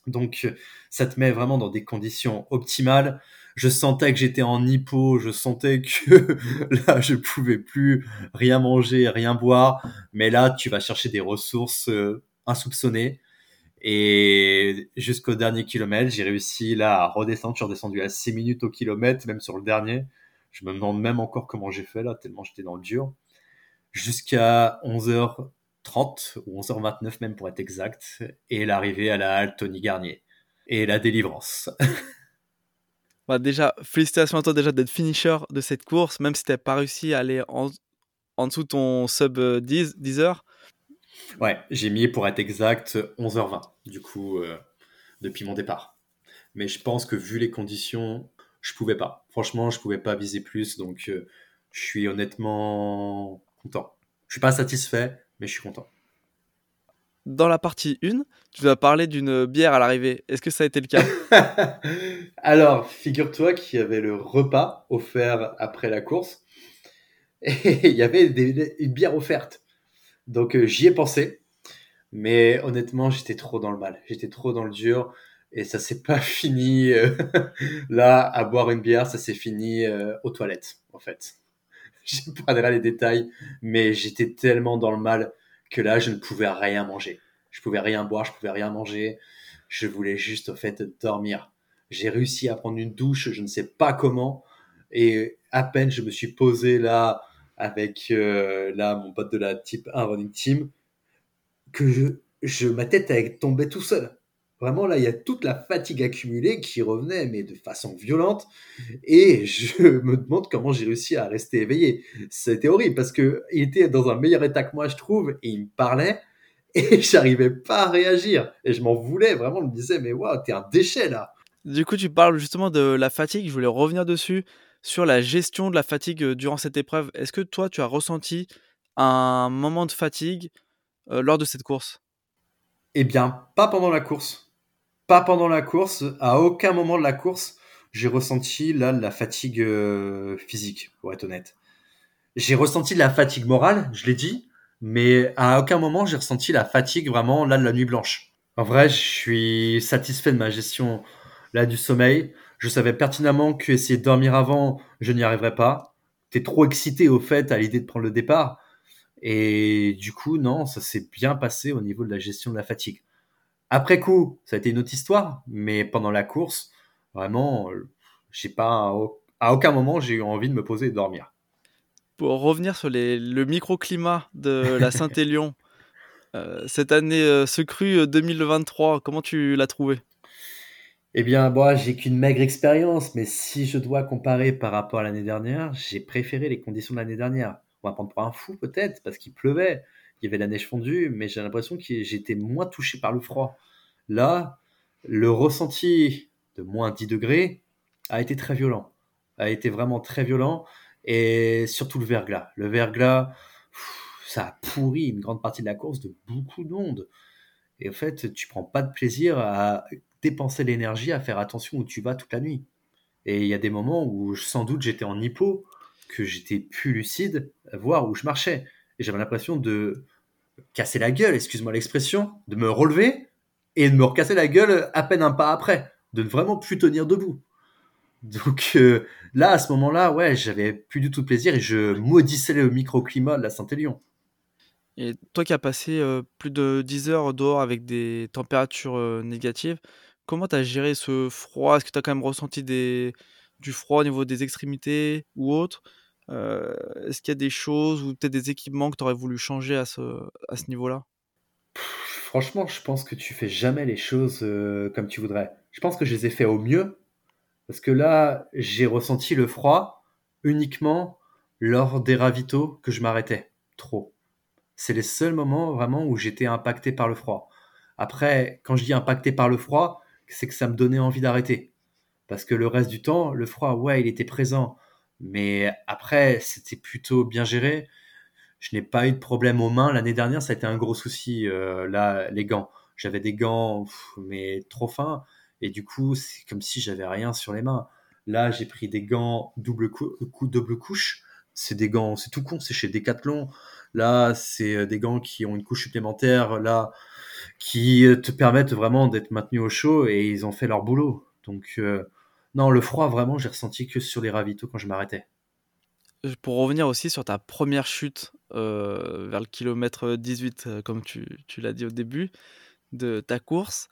Donc euh, ça te met vraiment dans des conditions optimales. Je sentais que j'étais en hypo, je sentais que là je pouvais plus rien manger, rien boire, mais là tu vas chercher des ressources euh, insoupçonnées. Et jusqu'au dernier kilomètre, j'ai réussi là à redescendre. Je suis redescendu à 6 minutes au kilomètre, même sur le dernier. Je me demande même encore comment j'ai fait là, tellement j'étais dans le dur. Jusqu'à 11h30 ou 11h29 même pour être exact, et l'arrivée à la halte Tony Garnier et la délivrance. bah déjà, félicitations à toi déjà d'être finisher de cette course, même si tu pas réussi à aller en, en dessous de ton sub 10, 10 heures. Ouais, j'ai mis pour être exact 11h20, du coup, euh, depuis mon départ. Mais je pense que vu les conditions, je pouvais pas. Franchement, je pouvais pas viser plus, donc euh, je suis honnêtement content. Je suis pas satisfait, mais je suis content. dans la partie 1, tu vas parler d'une bière à l'arrivée. Est-ce que ça a été le cas? Alors, figure-toi qu'il y avait le repas offert après la course et il y avait une bière offerte. Donc euh, j'y ai pensé, mais honnêtement, j'étais trop dans le mal. J'étais trop dans le dur et ça s'est pas fini euh, là à boire une bière, ça s'est fini euh, aux toilettes en fait. Je pas les détails, mais j'étais tellement dans le mal que là, je ne pouvais rien manger. Je pouvais rien boire, je pouvais rien manger. Je voulais juste, au fait, dormir. J'ai réussi à prendre une douche, je ne sais pas comment. Et à peine je me suis posé là avec euh, là mon pote de la type 1 running team que je, ma tête est tombée tout seul. Vraiment, là, il y a toute la fatigue accumulée qui revenait, mais de façon violente. Et je me demande comment j'ai réussi à rester éveillé. C'était horrible parce que il était dans un meilleur état que moi, je trouve, et il me parlait, et j'arrivais pas à réagir. Et je m'en voulais, vraiment, je me disais, mais waouh, t'es un déchet là. Du coup, tu parles justement de la fatigue. Je voulais revenir dessus, sur la gestion de la fatigue euh, durant cette épreuve. Est-ce que toi, tu as ressenti un moment de fatigue euh, lors de cette course? Eh bien, pas pendant la course pas pendant la course. À aucun moment de la course, j'ai ressenti là la fatigue euh, physique, pour être honnête. J'ai ressenti de la fatigue morale, je l'ai dit, mais à aucun moment j'ai ressenti la fatigue vraiment là de la nuit blanche. En vrai, je suis satisfait de ma gestion là du sommeil. Je savais pertinemment que essayer de dormir avant, je n'y arriverais pas. T'es trop excité au fait à l'idée de prendre le départ. Et du coup, non, ça s'est bien passé au niveau de la gestion de la fatigue. Après coup, ça a été une autre histoire, mais pendant la course, vraiment, euh, j'ai pas à aucun moment j'ai eu envie de me poser et dormir. Pour revenir sur le microclimat de la Saint-Élion, euh, cette année euh, ce cru 2023, comment tu l'as trouvé? Eh bien, moi, j'ai qu'une maigre expérience, mais si je dois comparer par rapport à l'année dernière, j'ai préféré les conditions de l'année dernière. On va prendre pour un fou peut-être, parce qu'il pleuvait il y avait la neige fondue, mais j'ai l'impression que j'étais moins touché par le froid. Là, le ressenti de moins 10 degrés a été très violent, a été vraiment très violent, et surtout le verglas. Le verglas, ça a pourri une grande partie de la course de beaucoup de monde. Et en fait, tu prends pas de plaisir à dépenser l'énergie, à faire attention où tu vas toute la nuit. Et il y a des moments où sans doute j'étais en hypo, que j'étais plus lucide, voir où je marchais. Et j'avais l'impression de casser la gueule, excuse-moi l'expression, de me relever et de me recasser la gueule à peine un pas après, de ne vraiment plus tenir debout. Donc euh, là, à ce moment-là, ouais, j'avais plus du tout de plaisir et je maudissais le microclimat de la Saint-Élion. Et toi qui as passé euh, plus de 10 heures dehors avec des températures euh, négatives, comment tu as géré ce froid? Est-ce que tu as quand même ressenti du froid au niveau des extrémités ou autre euh, est-ce qu'il y a des choses ou peut-être des équipements que tu aurais voulu changer à ce, à ce niveau-là? Franchement, je pense que tu fais jamais les choses euh, comme tu voudrais. Je pense que je les ai fait au mieux. Parce que là, j'ai ressenti le froid uniquement lors des ravitaux que je m'arrêtais. Trop. C'est les seuls moments vraiment où j'étais impacté par le froid. Après, quand je dis impacté par le froid, c'est que ça me donnait envie d'arrêter. Parce que le reste du temps, le froid, ouais, il était présent. Mais après, c'était plutôt bien géré. Je n'ai pas eu de problème aux mains. L'année dernière, ça a été un gros souci, euh, là, les gants. J'avais des gants, mais trop fins. Et du coup, c'est comme si j'avais rien sur les mains. Là, j'ai pris des gants double, double couche. C'est des gants, c'est tout con, c'est chez Decathlon. Là, c'est euh, des gants qui ont une couche supplémentaire, là, qui euh, te permettent vraiment d'être maintenu au chaud et ils ont fait leur boulot. Donc, non, le froid, vraiment, j'ai ressenti que sur les ravitaux quand je m'arrêtais. Pour revenir aussi sur ta première chute euh, vers le kilomètre 18, euh, comme tu, l'as dit au début de ta course,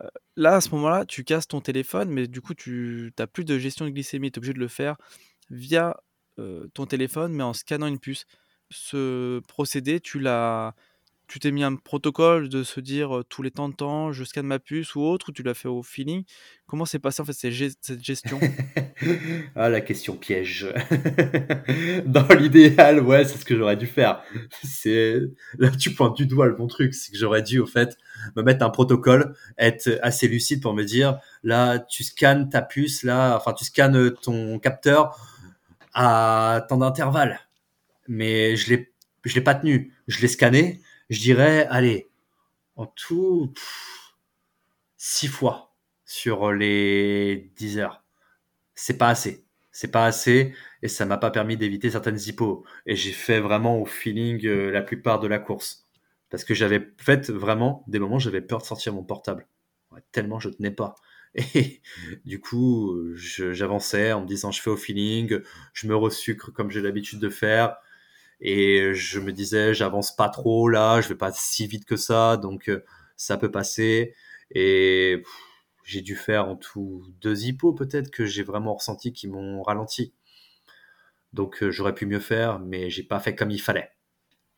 euh, là, à ce moment-là, tu casses ton téléphone, mais du coup, tu n'as plus de gestion de glycémie. Tu es obligé de le faire via ton téléphone, mais en scannant une puce. Ce procédé, tu l'as tu t'es mis un protocole de se dire tous les temps de temps, je scanne ma puce ou autre, ou tu l'as fait au feeling? Comment s'est passé en fait cette gestion? Ah, la question piège. Dans l'idéal, ouais, c'est ce que j'aurais dû faire. C'est là, tu pointes du doigt le bon truc, c'est que j'aurais dû au fait me mettre un protocole, être assez lucide pour me dire là, tu scannes ta puce, là, enfin, tu scannes ton capteur à tant d'intervalle. Mais je l'ai, je l'ai pas tenu. Je l'ai scanné je dirais, allez, En tout, six fois sur les 10 heures. C'est pas assez. C'est pas assez et ça m'a pas permis d'éviter certaines hippos. Et j'ai fait vraiment au feeling euh, la plupart de la course. Parce que j'avais fait vraiment des moments j'avais peur de sortir mon portable. tellement je tenais pas. Et du coup, j'avançais en me disant je fais au feeling, je me resucre comme j'ai l'habitude de faire. Et je me disais j'avance pas trop là, je vais pas si vite que ça, donc euh, ça peut passer. Et j'ai dû faire en tout deux hippos peut-être que j'ai vraiment ressenti qui m'ont ralenti. Donc euh, j'aurais pu mieux faire, mais j'ai pas fait comme il fallait.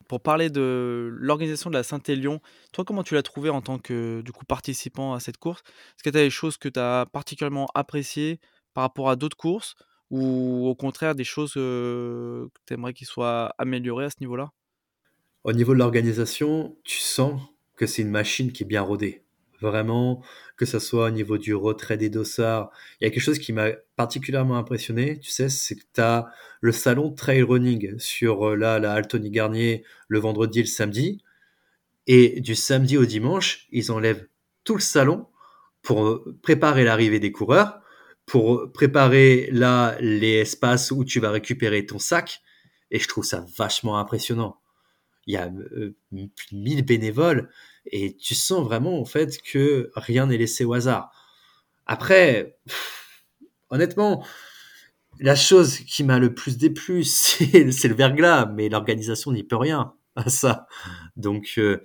Pour parler de l'organisation de la Saint-Élion, toi, comment tu l'as trouvé en tant que du coup participant à cette course? Est-ce que tu as des choses que tu as particulièrement appréciées par rapport à d'autres courses? Ou au contraire des choses que tu aimerais qu'ils soient améliorées à ce niveau-là? Au niveau de l'organisation, tu sens que c'est une machine qui est bien rodée. Vraiment, que ce soit au niveau du retrait des dossards. Il y a quelque chose qui m'a particulièrement impressionné, tu sais, c'est que tu as le salon trail running sur là, la Altony Garnier le vendredi et le samedi. Et du samedi au dimanche, ils enlèvent tout le salon pour préparer l'arrivée des coureurs, pour préparer là les espaces où tu vas récupérer ton sac. Et je trouve ça vachement impressionnant. Il y a euh, 1000 bénévoles et tu sens vraiment en fait que rien n'est laissé au hasard. Après, honnêtement, la chose qui m'a le plus déplu, c'est le verglas, mais l'organisation n'y peut rien à ça. Donc, euh,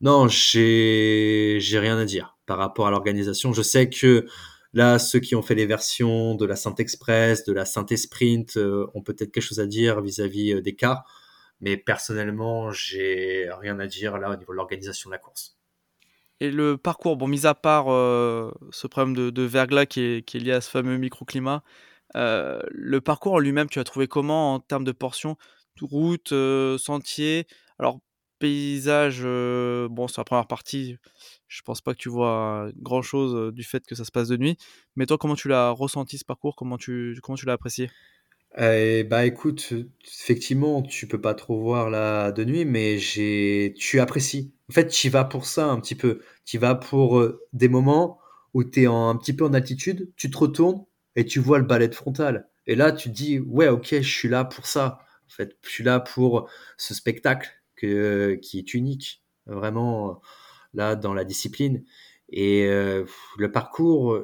non, j'ai rien à dire par rapport à l'organisation. Je sais que là, ceux qui ont fait les versions de la Sainte Express, de la Sainte Sprint, euh, ont peut-être quelque chose à dire vis-à-vis -vis euh, des cas. Mais personnellement, j'ai rien à dire là au niveau de l'organisation de la course. Et le parcours, bon, mis à part euh, ce problème de, verglas qui est, lié à ce fameux microclimat, le parcours en lui-même, tu as trouvé comment en termes de portions? Route, sentier? Alors, paysage, bon, sur la première partie, je pense pas que tu vois grand chose du fait que ça se passe de nuit. Mais toi, comment tu l'as ressenti ce parcours? Comment tu, comment tu l'as apprécié? Euh, bah écoute, effectivement, tu peux pas trop voir là de nuit, mais j'ai, tu apprécies. En fait, tu vas pour ça un petit peu. Tu vas pour des moments où tu es un petit peu en altitude, tu te retournes et tu vois le balai de frontal. Et là, tu te dis, ouais, ok, je suis là pour ça. En fait, je suis là pour ce spectacle qui est unique, vraiment là dans la discipline. Et euh, le parcours,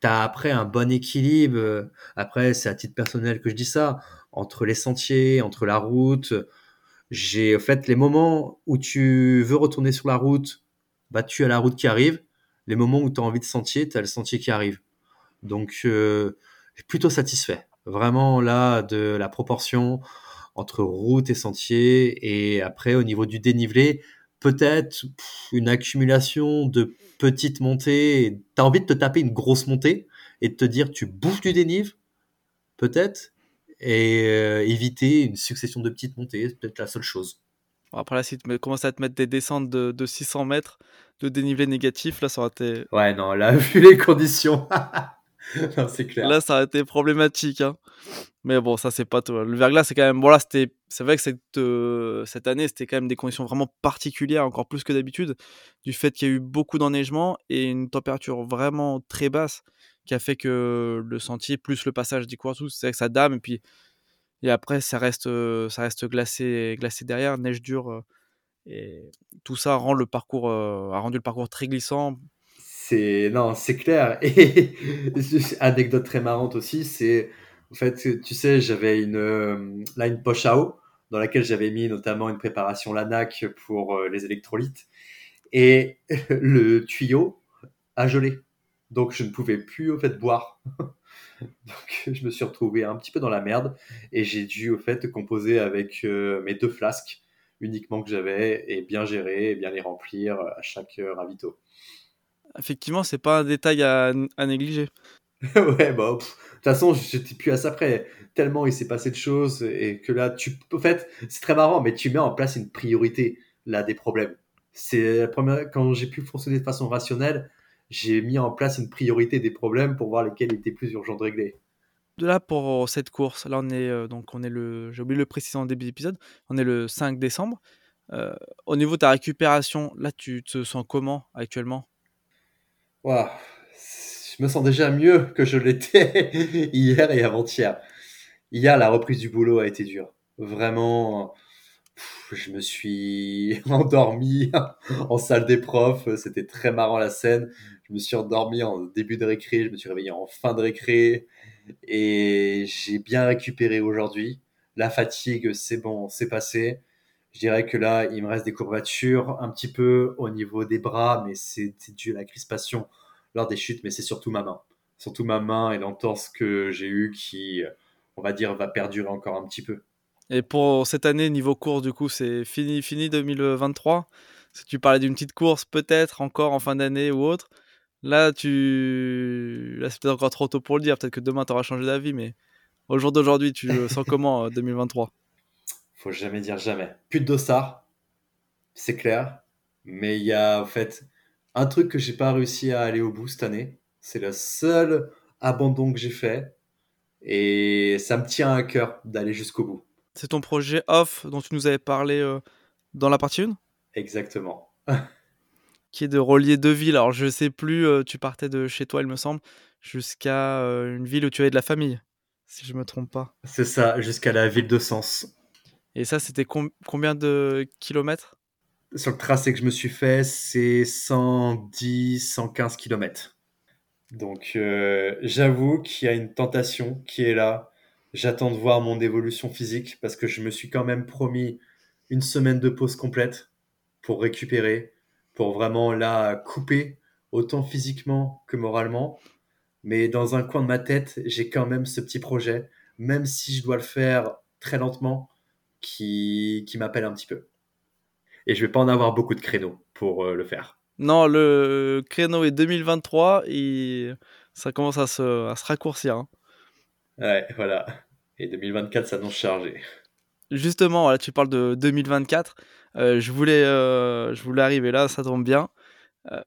tu as après un bon équilibre. Euh, après, c'est à titre personnel que je dis ça, entre les sentiers, entre la route. J'ai en fait les moments où tu veux retourner sur la route, bah tu as la route qui arrive. Les moments où tu as envie de sentier, tu as le sentier qui arrive. Donc euh, plutôt satisfait. Vraiment là de la proportion entre route et sentier et après au niveau du dénivelé, peut-être une accumulation de petites montées. Tu as envie de te taper une grosse montée et de te dire tu bouffes du dénive, peut-être, et euh, éviter une succession de petites montées, c'est peut-être la seule chose. après là, si tu commences à te mettre des descentes de, 600 mètres de dénivelé négatif, là, ça aurait été... Ouais, non, là, vu les conditions... Là, ça aurait été problématique. Hein. Mais bon, ça, c'est pas tout. Le verglas, c'est quand même. Bon, là, c'était. C'est vrai que cette, euh, cette année, c'était quand même des conditions vraiment particulières, encore plus que d'habitude, du fait qu'il y a eu beaucoup d'enneigement et une température vraiment très basse qui a fait que le sentier, plus le passage d'Iquartus, c'est que ça dame. Et puis. Et après, ça reste, euh, ça reste glacé, glacé derrière, neige dure. Euh, et tout ça rend le parcours, a rendu le parcours très glissant. C'est non, c'est clair. Et anecdote très marrante aussi, c'est en fait, tu sais, j'avais une, euh, là une poche à eau dans laquelle j'avais mis notamment une préparation LANAC pour euh, les électrolytes. Et le tuyau a gelé. Donc, je ne pouvais plus, au fait, boire. Donc, je me suis retrouvé un petit peu dans la merde. Et j'ai dû, au fait, composer avec euh, mes deux flasques uniquement que j'avais et bien gérer et bien les remplir à chaque ravito. Effectivement, c'est pas un détail à, à négliger. ouais, bah, de toute façon, j'étais plus à ça près. Tellement il s'est passé de choses et que là, tu, en fait, c'est très marrant, mais tu mets en place une priorité là des problèmes. C'est la première quand j'ai pu fonctionner de façon rationnelle, j'ai mis en place une priorité des problèmes pour voir lesquels étaient plus urgents de régler. De là pour cette course, là on est euh, donc on est le, j'ai oublié le préciser en début d'épisode, on est le 5 décembre. au niveau de ta récupération, là, tu te sens comment actuellement? Je me sens déjà mieux que je l'étais hier et avant-hier. Hier, la reprise du boulot a été dure. Vraiment, je me suis endormi en salle des profs. C'était très marrant la scène. Je me suis endormi en début de récré, je me suis réveillé en fin de récré et j'ai bien récupéré aujourd'hui. La fatigue, c'est bon, c'est passé. Je dirais que là, il me reste des courbatures un petit peu au niveau des bras, mais c'est dû à la crispation lors des chutes, mais c'est surtout ma main. Surtout ma main et l'entorse que j'ai eue qui, on va dire, va perdurer encore un petit peu. Et pour cette année, niveau course, du coup, c'est fini, fini 2023 Si tu parlais d'une petite course, peut-être encore en fin d'année ou autre, là, tu... là c'est peut-être encore trop tôt pour le dire. Peut-être que demain, tu auras changé d'avis, mais au jour d'aujourd'hui, tu le sens comment 2023 Faut jamais dire jamais. Plus de dossard, c'est clair. Mais il y a en fait un truc que j'ai pas réussi à aller au bout cette année. C'est le seul abandon que j'ai fait. Et ça me tient à cœur d'aller jusqu'au bout. C'est ton projet off dont tu nous avais parlé euh, dans la partie 1 Exactement. qui est de relier deux villes. Alors je sais plus, euh, tu partais de chez toi, il me semble, jusqu'à euh, une ville où tu avais de la famille, si je me trompe pas. C'est ça, jusqu'à la ville de Sens. Et ça, c'était combien de kilomètres? Sur le tracé que je me suis fait, c'est 110, 115 kilomètres. Donc j'avoue qu'il y a une tentation qui est là J'attends de voir mon évolution physique parce que je me suis quand même promis une semaine de pause complète pour récupérer, pour vraiment la couper autant physiquement que moralement. Mais dans un coin de ma tête, j'ai quand même ce petit projet, même si je dois le faire très lentement, qui, qui m'appelle un petit peu. Et je vais pas en avoir beaucoup de créneaux pour euh, le faire. Non, le créneau est 2023 et ça commence à se, à se raccourcir. Hein. Ouais, voilà. Et 2024 s'annonce chargé. Justement, là, tu parles de 2024. Euh, je, voulais, euh, je voulais arriver là, ça tombe bien. Euh,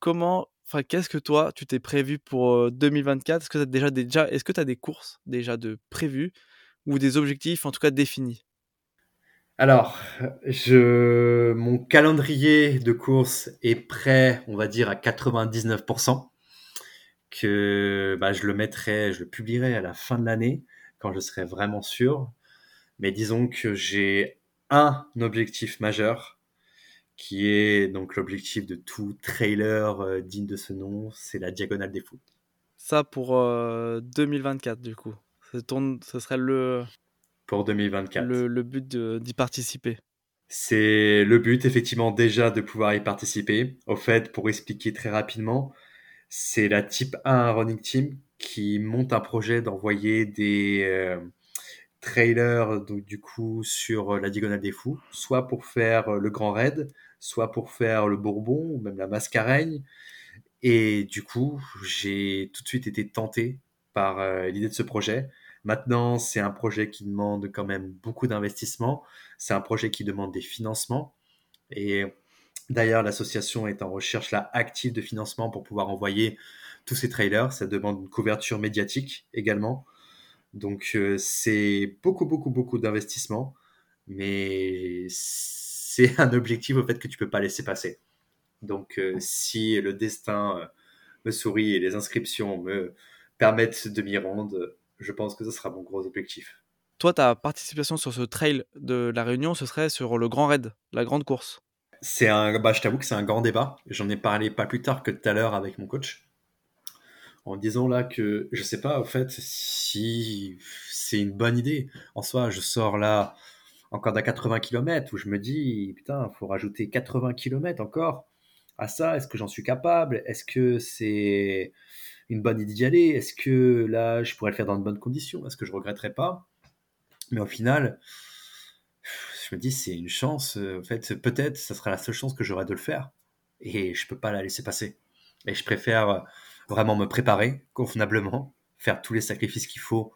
comment, enfin, qu'est-ce que toi, tu t'es prévu pour 2024 Est-ce que tu as déjà, déjà, est-ce que as des courses déjà de prévues ou des objectifs en tout cas définis? Alors, mon calendrier de course est prêt, on va dire, à 99% que bah, je le mettrai, je le publierai à la fin de l'année quand je serai vraiment sûr. Mais disons que j'ai un objectif majeur qui est donc l'objectif de tout trailer euh, digne de ce nom, c'est la diagonale des fous. Ça pour 2024 euh, du coup. Ce serait le pour 2024. Le, le but d'y participer. C'est le but effectivement déjà de pouvoir y participer. Au fait, pour expliquer très rapidement, c'est la type 1 running team qui monte un projet d'envoyer des euh, trailers donc du coup sur la diagonale des fous, soit pour faire le grand raid, soit pour faire le bourbon ou même la mascareigne. Et du coup, j'ai tout de suite été tenté par euh, l'idée de ce projet. Maintenant, c'est un projet qui demande quand même beaucoup d'investissement. C'est un projet qui demande des financements. Et D'ailleurs, l'association est en recherche là active de financement pour pouvoir envoyer tous ces trailers. Ça demande une couverture médiatique également. Donc euh, c'est beaucoup, beaucoup, beaucoup d'investissement. Mais c'est un objectif au fait que tu peux pas laisser passer. Donc euh, si le destin euh, me sourit et les inscriptions me permettent de m'y rendre, je pense que ce sera mon gros objectif. Toi, ta participation sur ce trail de la Réunion, ce serait sur le Grand Raid, la grande course c'est un, bah, je t'avoue que c'est un grand débat. J'en ai parlé pas plus tard que tout à l'heure avec mon coach. En disant là que je sais pas, en fait, si c'est une bonne idée. En soi, je sors là encore à 80 km où je me dis, putain, faut rajouter 80 km encore à ça. Est-ce que j'en suis capable? Est-ce que c'est une bonne idée d'y aller? Est-ce que là, je pourrais le faire dans de bonnes conditions? Est-ce que je regretterais pas? Mais au final, je me dis, c'est une chance. Euh, en fait, peut-être, ça sera la seule chance que j'aurai de le faire. Et je peux pas la laisser passer. Et je préfère euh, vraiment me préparer convenablement, faire tous les sacrifices qu'il faut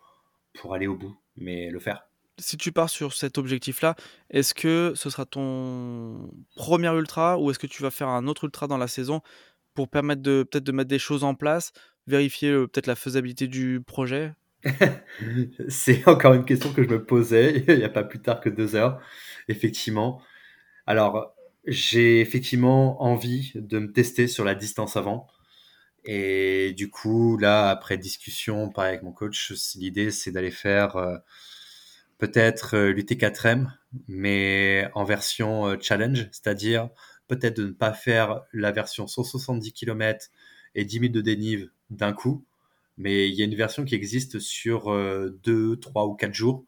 pour aller au bout, mais le faire. Si tu pars sur cet objectif-là, est-ce que ce sera ton premier ultra ou est-ce que tu vas faire un autre ultra dans la saison pour permettre de peut-être de mettre des choses en place, vérifier euh, peut-être la faisabilité du projet? C'est encore une question que je me posais il n'y a pas plus tard que deux heures. Effectivement, Alors, j'ai effectivement envie de me tester sur la distance avant. Et du coup, là, après discussion, avec mon coach, l'idée, c'est d'aller faire euh, peut-être euh, l'UT4M, mais en version challenge, c'est-à-dire peut-être de ne pas faire la version 170 km et 10 000 de dénive d'un coup, mais il y a une version qui existe sur 2, 3 ou 4 jours,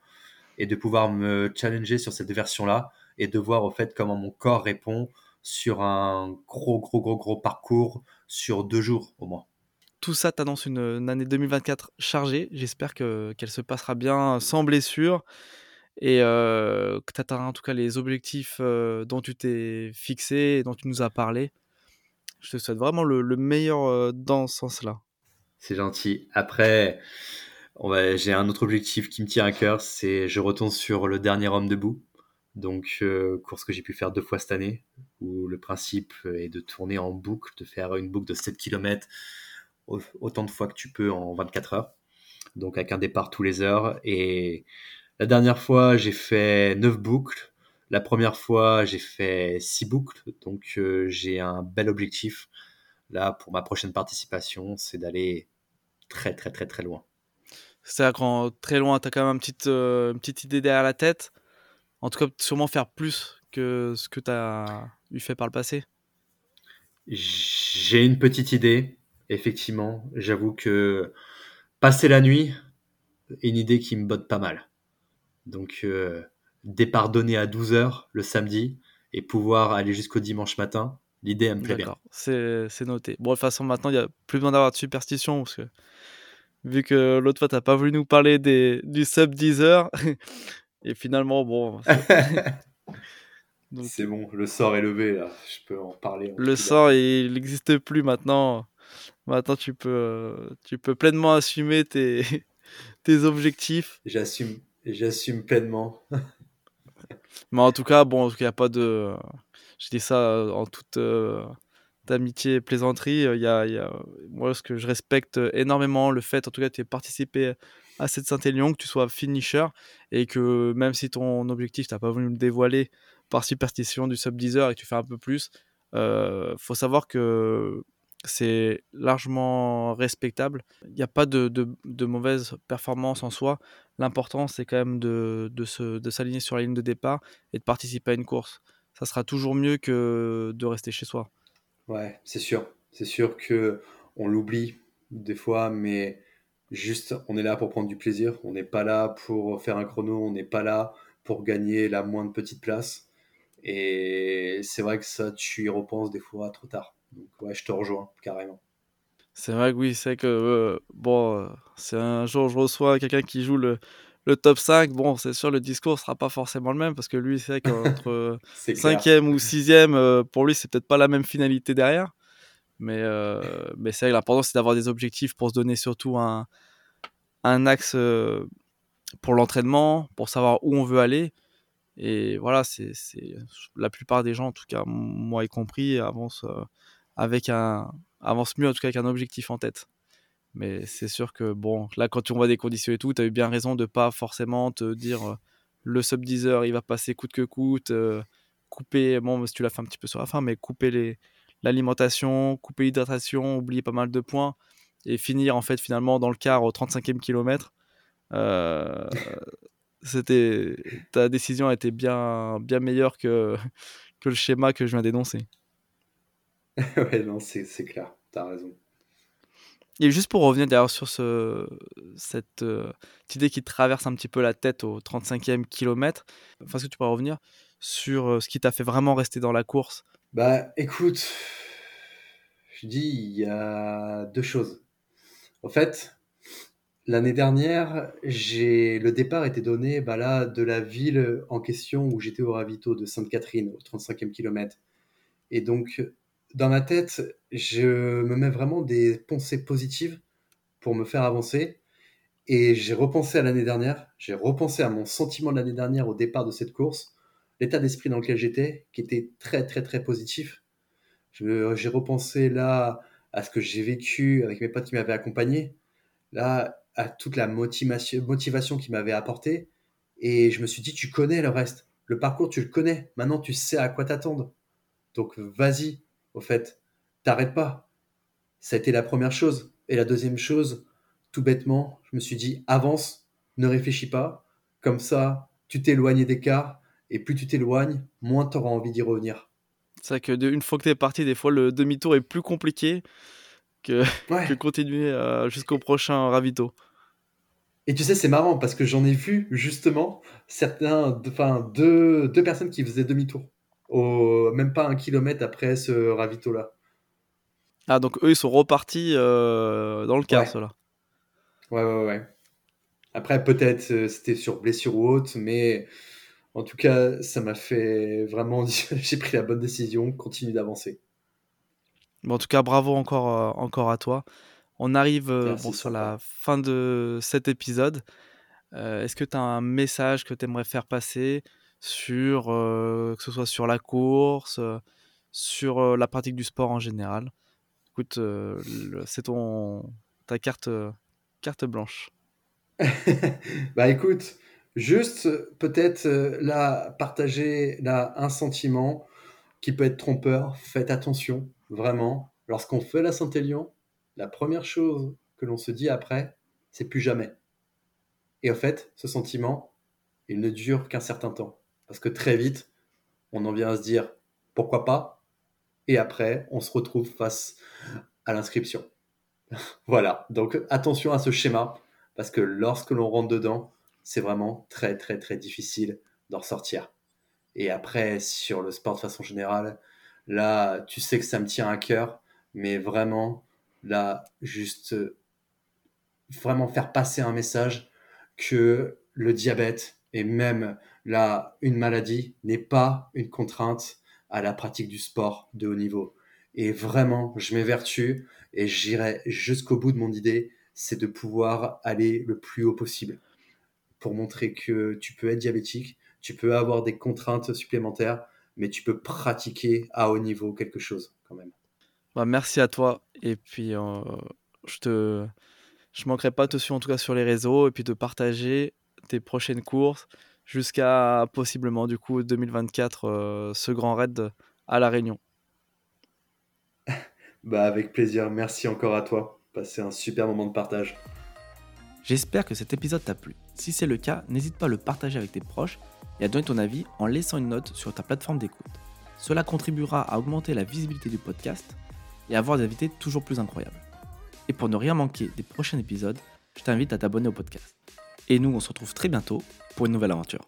et de pouvoir me challenger sur cette version-là, et de voir au fait comment mon corps répond sur un gros, gros, gros, gros parcours sur deux jours au moins. Tout ça t'annonce une, année 2024 chargée. J'espère que, qu'elle se passera bien sans blessure et euh, que tu atteindras en tout cas les objectifs euh, dont tu t'es fixé et dont tu nous as parlé. Je te souhaite vraiment le, meilleur euh, dans ce sens-là. C'est gentil. Après, j'ai un autre objectif qui me tient à cœur, c'est je retourne sur le dernier homme debout. Donc, euh, course que j'ai pu faire deux fois cette année, où le principe est de tourner en boucle, de faire une boucle de 7 km autant de fois que tu peux en 24 heures. Donc, avec un départ tous les heures. Et la dernière fois, j'ai fait 9 boucles. La première fois, j'ai fait 6 boucles. Donc, euh, j'ai un bel objectif. Là, pour ma prochaine participation, c'est d'aller très, très, très, très loin. C'est-à-dire qu'en très loin, tu as quand même une petite, euh, une petite idée derrière la tête en tout cas, sûrement faire plus que ce que tu as eu fait par le passé J'ai une petite idée, effectivement. J'avoue que passer la nuit est une idée qui me botte pas mal. Donc, euh, départ donné à 12h le samedi et pouvoir aller jusqu'au dimanche matin, l'idée, me plaît bien. c'est noté. Bon, de toute façon, maintenant, il n'y a plus besoin d'avoir de superstition parce que vu que l'autre fois, tu n'as pas voulu nous parler des, du sub 10 heures, Et finalement, bon. C'est bon, le sort est levé là, je peux en parler. le sort, il n'existe plus maintenant. Maintenant, tu peux, tu peux pleinement assumer tes, tes objectifs. J'assume, j'assume pleinement. Mais en tout cas, bon, il n'y a pas de. Je dis ça en toute euh, amitié et plaisanterie. Il y a, moi, ce que je respecte énormément, le fait, en tout cas, tu aies participé à cette Saint-Élion, que tu sois finisher et que même si ton objectif, tu n'as pas voulu le dévoiler par superstition du sub 10 heures et que tu fais un peu plus, euh, faut savoir que c'est largement respectable. Il n'y a pas de, mauvaise performance en soi. L'important, c'est quand même de, de s'aligner sur la ligne de départ et de participer à une course. Ça sera toujours mieux que de rester chez soi. Ouais, c'est sûr. C'est sûr que on l'oublie des fois, mais Juste, on est là pour prendre du plaisir. On n'est pas là pour faire un chrono. On n'est pas là pour gagner la moindre petite place. Et c'est vrai que ça, tu y repenses des fois trop tard. Donc, ouais, je te rejoins carrément. C'est vrai que oui, c'est que euh, bon, euh, c'est un jour je reçois quelqu'un qui joue le, le top 5. Bon, c'est sûr, le discours sera pas forcément le même parce que lui, c'est qu'entre 5e ou 6e, euh, pour lui, c'est peut-être pas la même finalité derrière. Mais, euh, mais c'est vrai que l'important, c'est d'avoir des objectifs pour se donner surtout un, un axe euh, pour l'entraînement, pour savoir où on veut aller. Et voilà, c'est la plupart des gens, en tout cas moi y compris, avancent euh, avec un avance mieux en tout cas avec un objectif en tête. Mais c'est sûr que bon, là quand tu vois des conditions et tout, tu as eu bien raison de pas forcément te dire le sub 10 heures, il va passer coûte que coûte, couper, bon, si tu l'as fait un petit peu sur la fin, mais couper l'alimentation, couper l'hydratation, oublier pas mal de points et finir en fait finalement dans le quart au 35e kilomètre. Euh, c'était ta décision a été bien bien meilleure que que le schéma que je viens d'énoncer. ouais non c'est clair, t'as raison. Et juste pour revenir d'ailleurs sur ce, cette, euh, idée qui traverse un petit peu la tête au 35e kilomètre, est-ce que tu pourrais revenir sur euh, ce qui t'a fait vraiment rester dans la course? Bah écoute, je dis, il y a deux choses. En fait, l'année dernière, le départ était donné bah de la ville en question où j'étais au ravito de Sainte-Catherine, au 35e kilomètre. Et donc, dans ma tête, je me mets vraiment des pensées positives pour me faire avancer. Et j'ai repensé à l'année dernière, j'ai repensé à mon sentiment de l'année dernière au départ de cette course l'état d'esprit dans lequel j'étais, qui était très très très positif. J'ai repensé là à ce que j'ai vécu avec mes potes qui m'avaient accompagné, là à toute la motivation, motivation qui m'avait apporté, et je me suis dit, tu connais le reste. le parcours, tu le connais. Maintenant, tu sais à quoi t'attendre. Donc, vas-y, au fait, t'arrêtes pas. Ça a été la première chose. Et la deuxième chose, tout bêtement, je me suis dit, avance, ne réfléchis pas. Comme ça, tu t'éloignes d'écart. Et plus tu t'éloignes, moins tu auras envie d'y revenir. C'est vrai que une fois que tu es parti, des fois, le demi-tour est plus compliqué que, que continuer euh, jusqu'au prochain ravito. Et tu sais, c'est marrant parce que j'en ai vu justement certains, enfin deux, deux personnes qui faisaient demi-tour, au, même pas un kilomètre après ce ravito-là. Ah, donc eux, ils sont repartis euh, dans le ceux-là. Ouais, ouais, ouais. Après, peut-être euh, c'était sur blessure ou autre, mais en tout cas, ça m'a fait vraiment. J'ai pris la bonne décision, continue d'avancer. Bon, en tout cas, bravo encore, euh, encore à toi. On arrive sur la fin de cet épisode. Est-ce que tu as un message que tu aimerais faire passer? Sur, que ce soit sur la course, sur la pratique du sport en général Écoute, c'est ton ta carte, carte blanche. bah écoute, juste peut-être là partager là un sentiment qui peut être trompeur. Faites attention Vraiment, lorsqu'on fait la Saint-Élion, la première chose que l'on se dit après, c'est plus jamais. Et en fait, ce sentiment, il ne dure qu'un certain temps. Parce que très vite, on en vient à se dire pourquoi pas? Et après, on se retrouve face à l'inscription. voilà, donc attention à ce schéma, parce que lorsque l'on rentre dedans, c'est vraiment très très très difficile d'en sortir. Et après, sur le sport de façon générale, Là, tu sais que ça me tient à cœur, mais vraiment, là, juste vraiment faire passer un message que le diabète et même là, une maladie n'est pas une contrainte à la pratique du sport de haut niveau. Et vraiment, je m'évertue et j'irai jusqu'au bout de mon idée, c'est de pouvoir aller le plus haut possible pour montrer que tu peux être diabétique, tu peux avoir des contraintes supplémentaires, mais tu peux pratiquer à haut niveau quelque chose quand même. Bah, merci à toi. Et puis, euh, je te, je manquerai pas de te suivre en tout cas sur les réseaux et puis de partager tes prochaines courses jusqu'à possiblement du coup 2024 euh, ce grand raid à la Réunion. bah avec plaisir. Merci encore à toi. Passez un super moment de partage. J'espère que cet épisode t'a plu. Si c'est le cas, n'hésite pas à le partager avec tes proches et à donner ton avis en laissant une note sur ta plateforme d'écoute. Cela contribuera à augmenter la visibilité du podcast et à avoir des invités toujours plus incroyables. Et pour ne rien manquer des prochains épisodes, je t'invite à t'abonner au podcast. Et nous, on se retrouve très bientôt pour une nouvelle aventure.